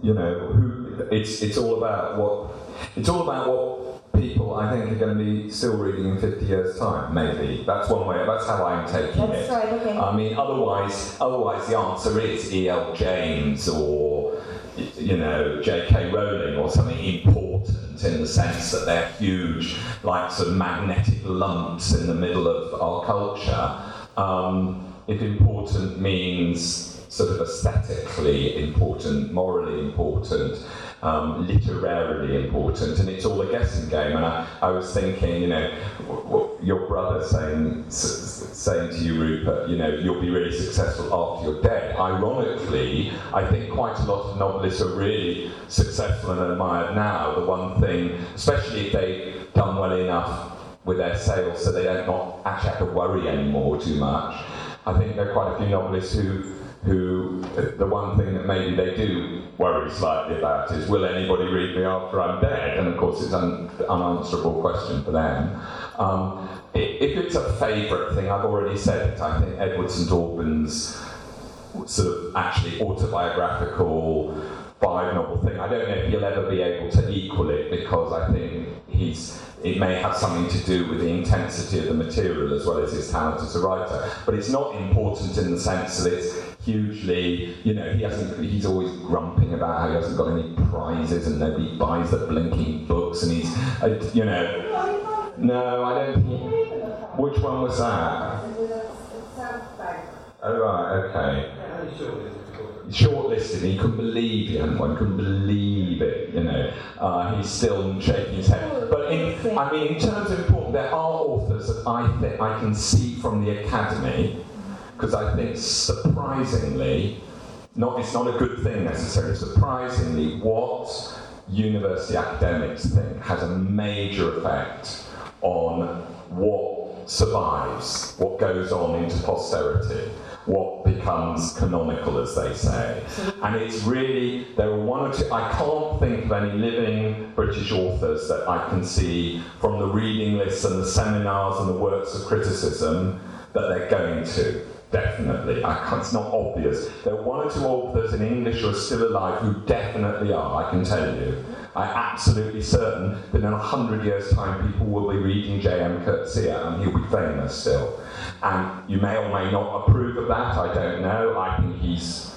you know who. It's it's all about what. It's all about what people I think are going to be still reading in 50 years' time. Maybe that's one way. That's how I'm taking That's it. right, okay. I mean, otherwise, otherwise the answer is E.L. James or you know J.K. Rowling or something important in the sense that they're huge, like sort of magnetic lumps in the middle of our culture. Um, if important means sort of aesthetically important, morally important, um, literarily important, and it's all a guessing game. And I, I was thinking, you know, w- w- your brother saying saying to you, Rupert, you know, you'll be really successful after you're dead. Ironically, I think quite a lot of novelists are really successful and admired now. The one thing, especially if they've done well enough with their sales, so they don't not actually have to worry anymore too much. I think there are quite a few novelists who who the one thing that maybe they do worry slightly about is will anybody read me after I'm dead? And of course, it's an unanswerable question for them. Um, if it's a favourite thing, I've already said it. I think Edward St Aubyn sort of actually autobiographical five novel thing. I don't know if he'll ever be able to equal it because I think he's it may have something to do with the intensity of the material as well as his talent as a writer. But it's not important in the sense that it's hugely, you know, he hasn't he's always grumping about how he hasn't got any prizes and nobody buys the blinking books and he's uh, you know No, I don't think which one was that? Oh right, okay shortlisted. He couldn't believe he hadn't. Couldn't believe it. You know, uh, he's still shaking his head. But in, I mean, in terms of important, there are authors that I think I can see from the academy because I think surprisingly, not it's not a good thing necessarily. Surprisingly, what university academics think has a major effect on what survives, what goes on into posterity, what becomes canonical, as they say. And it's really, there are one or two, I can't think of any living British authors that I can see from the reading lists and the seminars and the works of criticism that they're going to. Definitely. I it's not obvious. There are one or two authors in English who are still alive who definitely are, I can tell you. I'm absolutely certain that in a hundred years' time people will be reading J.M. Coetzee and he'll be famous still. And you may or may not approve of that, I don't know. I think he's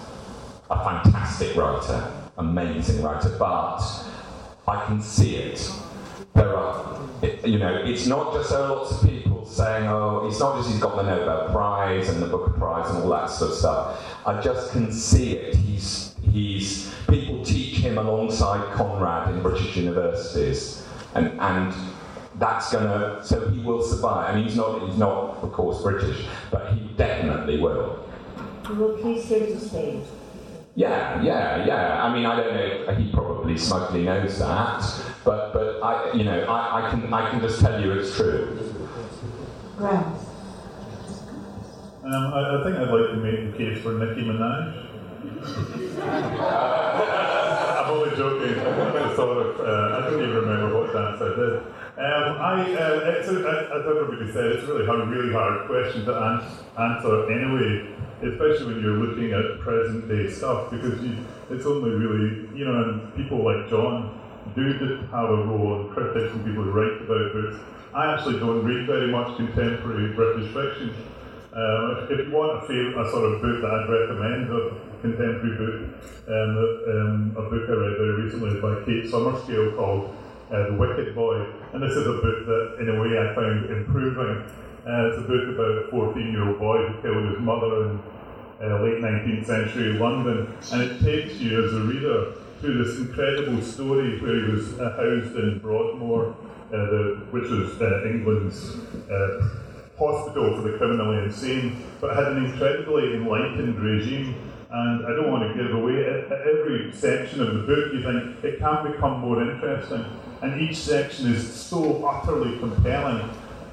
a fantastic writer, amazing writer, but I can see it. There are, it- you know, it's not just there are lots of people saying, oh, it's not just he's got the Nobel Prize and the Booker Prize and all that sort of stuff. I just can see it. He's, he's, people teach him alongside Conrad in British universities, and, and that's gonna, so he will survive. I mean, he's not, he's not, of course, British, but he definitely will. Well, he's here to stay. Yeah, yeah, yeah. I mean, I don't know. He probably smugly knows that, but but I, you know, I, I can I can just tell you it's true. Grant. Um, I, I think I'd like to make the case for Nicki Minaj. I'm only joking. I sort of, uh, I don't even remember what dance I did. Um, I, uh, it's a, I, as everybody said, it's really hard, really hard question to ans- answer anyway, especially when you're looking at present day stuff, because you, it's only really, you know, and people like John do have a role, and critics people who write about books. I actually don't read very much contemporary British fiction. Um, if, you want a, fav- a sort of book that I'd recommend, a contemporary book, um, um, a book I read very recently by Kate Summerscale called uh, The Wicked Boy. And this is a book that, in a way, I found improving. Uh, it's a book about a 14 year old boy who killed his mother in uh, late 19th century London. And it takes you, as a reader, through this incredible story where he was uh, housed in Broadmoor, uh, the, which was uh, England's uh, hospital for the criminally insane, but had an incredibly enlightened regime. And I don't want to give away at every section of the book. You think it can become more interesting, and each section is so utterly compelling.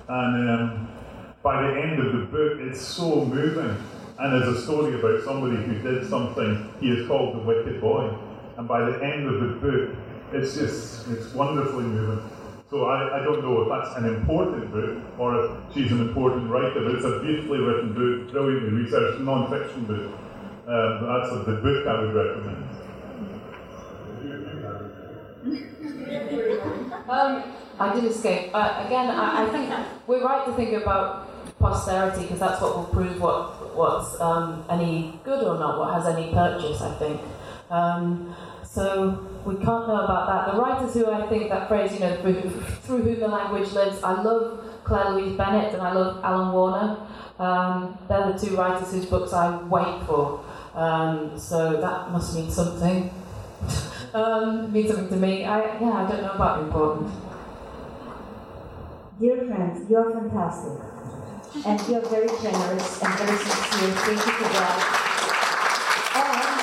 And um, by the end of the book, it's so moving. And there's a story about somebody who did something. He is called the Wicked Boy, and by the end of the book, it's just it's wonderfully moving. So I, I don't know if that's an important book or if she's an important writer, but it's a beautifully written book, brilliantly researched non-fiction book. Um, that's the book I would recommend. Um, I did escape. Uh, again, I, I, think we're right to think about posterity because that's what will prove what what's um, any good or not, what has any purchase. I think. Um, so we can't know about that. The writers who I think that phrase, you know, through, through whom the language lives. I love Claire Louise Bennett and I love Alan Warner. Um, they're the two writers whose books I wait for. Um, so that must mean something. um, means something to me. I, yeah, I don't know about important. Dear friends, you are fantastic. And you are very generous and very sincere. Thank you for that. And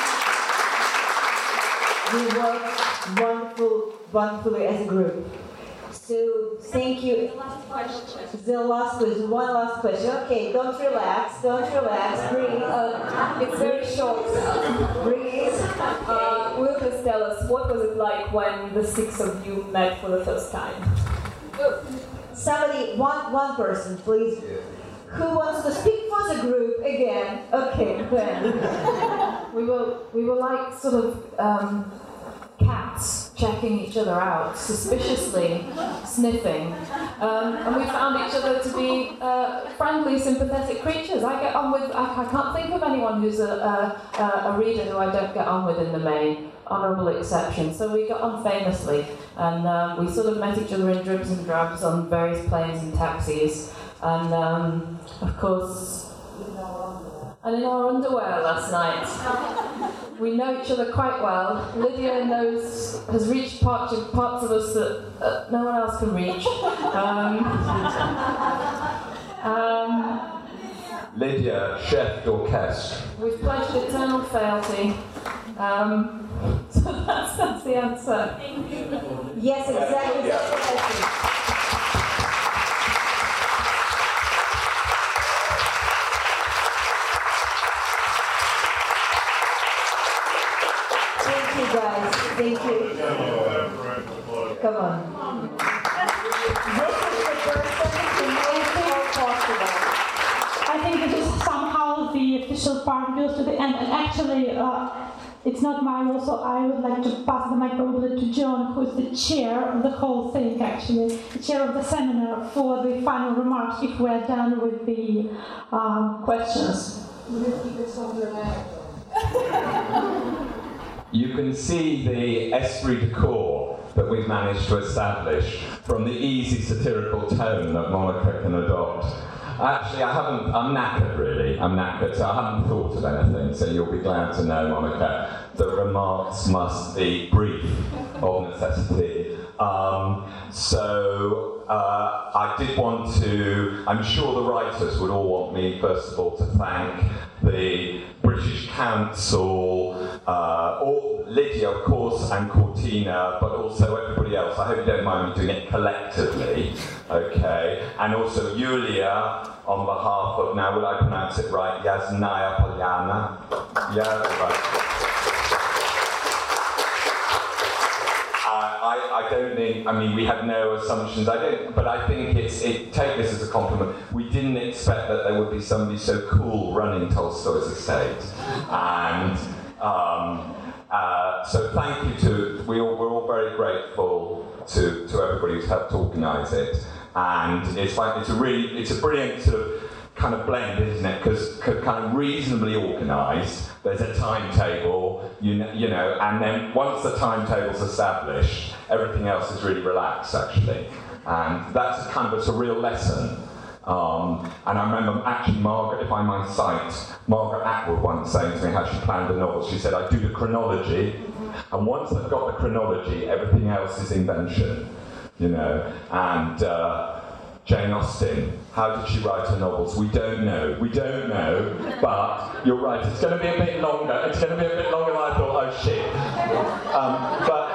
we work wonderful, wonderfully as a group. So thank you. The last question. The last question. One last question. Okay, don't relax. Don't relax. Breathe. Uh, it's very short. Breathe. Uh, will you tell us what was it like when the six of you met for the first time? Somebody, one one person, please. Who wants to speak for the group again? Okay, then. we were we were like sort of. Um, cats checking each other out, suspiciously sniffing. Um, and we found each other to be uh, friendly, sympathetic creatures. I get on with, I, I can't think of anyone who's a, a, a, reader who I don't get on with in the main, honourable exception. So we got on famously, and um, we sort of met each other in dribs and drabs on various planes and taxis. And um, of course, and in our underwear last night. We know each other quite well. Lydia knows has reached parts of, parts of us that uh, no one else can reach. Um, um, Lydia, chef d'orchestre. We've pledged eternal fealty. Um, so that's, that's the answer. Yes, exactly. Yeah. guys. Thank you. Come on. This is the person who knows how possible. I think it is somehow the official part goes to the end, and actually, uh, it's not my role, so I would like to pass the microphone to John, who is the chair of the whole thing, actually, the chair of the seminar, for the final remarks if we're done with the um, questions you can see the esprit de corps that we've managed to establish from the easy satirical tone that Monica can adopt. Actually, I haven't, I'm knackered really, I'm knackered, so I haven't thought of anything, so you'll be glad to know, Monica, the remarks must be brief of necessity. Um, so uh, I did want to, I'm sure the writers would all want me, first of all, to thank the British Council, uh, or Lydia, of course, and Cortina, but also everybody else. I hope you don't mind me doing it collectively, okay? And also Yulia, on behalf of, now will I pronounce it right, Yasnaya Polyana? Yeah, right. I, I don't think, I mean, we had no assumptions. I don't, but I think it's, it, take this as a compliment. We didn't expect that there would be somebody so cool running Tolstoy's estate. And um, uh, so thank you to, we all, we're all very grateful to, to everybody who's helped organise it. And it's like, it's a really, it's a brilliant sort of kind of blend, isn't it? Because kind of reasonably organised. There's a timetable, you know, you know, and then once the timetable's established, everything else is really relaxed, actually. And that's kind of it's a real lesson. Um, and I remember actually Margaret, if I might cite, Margaret Atwood once saying to me how she planned a novel. She said, I do the chronology, And once I've got the chronology, everything else is invention, you know. And uh, Jane Austen, how did she write her novels? We don't know. We don't know, but you're right. It's going to be a bit longer. It's going to be a bit longer than I thought. Oh shit. Um, but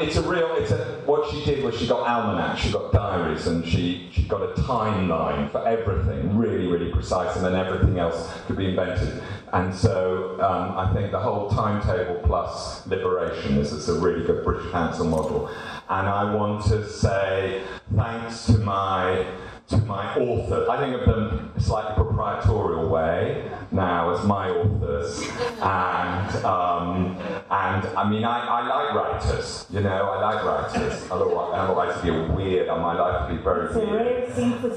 it's a real. It's a, what she did was she got almanacs, she got diaries, and she she got a timeline for everything, really really precise, and then everything else could be invented. And so um, I think the whole timetable plus liberation is, is a really good British Council model. And I want to say thanks to my to my author. I think of them slightly proprietorial way now as my authors, and um, and I mean I, I like writers, you know I like writers. Otherwise, otherwise it'd be weird. And my life would be very weird.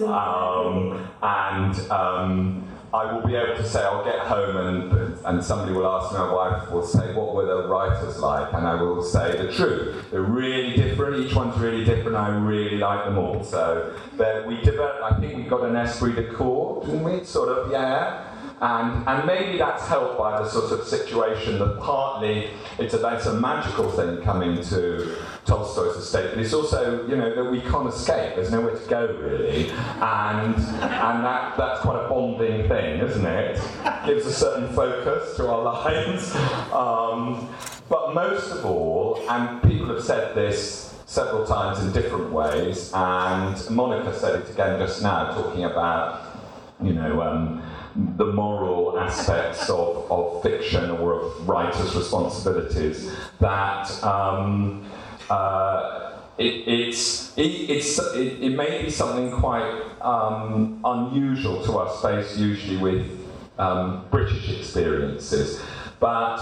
Um, and um, I will be able to say, I'll get home and, and somebody will ask my wife will say, what were the writers like? And I will say the truth. They're really different, each one's really different, I really like them all. So but we developed, I think we got an esprit de corps, didn't we? Sort of, yeah. And, and maybe that's helped by the sort of situation that partly it's a, it's a magical thing coming to Tolstoy's estate, but it's also, you know, that we can't escape. There's nowhere to go really, and and that that's quite a bonding thing, isn't it? it gives a certain focus to our lives. Um, but most of all, and people have said this several times in different ways, and Monica said it again just now, talking about, you know. Um, the moral aspects of, of fiction or of writers' responsibilities that um, uh, it, it's, it, it's, it, it, may be something quite um, unusual to us, faced usually with um, British experiences, but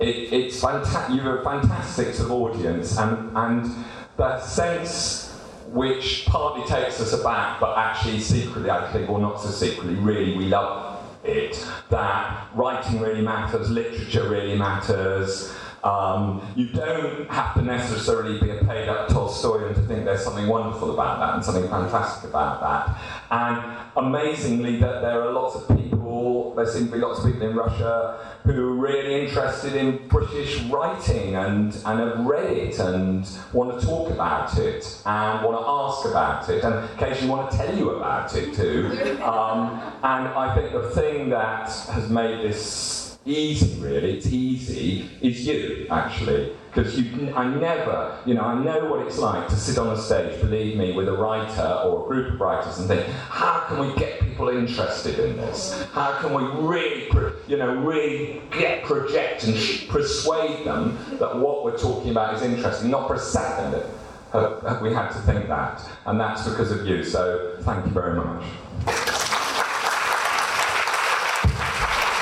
it, it's fantastic. You're a fantastic audience, and, and the sense which partly takes us aback, but actually secretly, I think, or not so secretly, really we love it. That writing really matters, literature really matters. Um, you don't have to necessarily be a paid up Tolstoyan to think there's something wonderful about that and something fantastic about that. And amazingly, that there are lots of people, there seem to be lots of people in Russia who are really interested in British writing and, and have read it and want to talk about it and want to ask about it and occasionally want to tell you about it too. Um, and I think the thing that has made this easy, really, it's easy, is you, actually. Because I never, you know, I know what it's like to sit on a stage, believe me, with a writer or a group of writers and think, how can we get people interested in this? How can we really, you know, really get, project and persuade them that what we're talking about is interesting? Not for a second have we had to think that. And that's because of you. So thank you very much.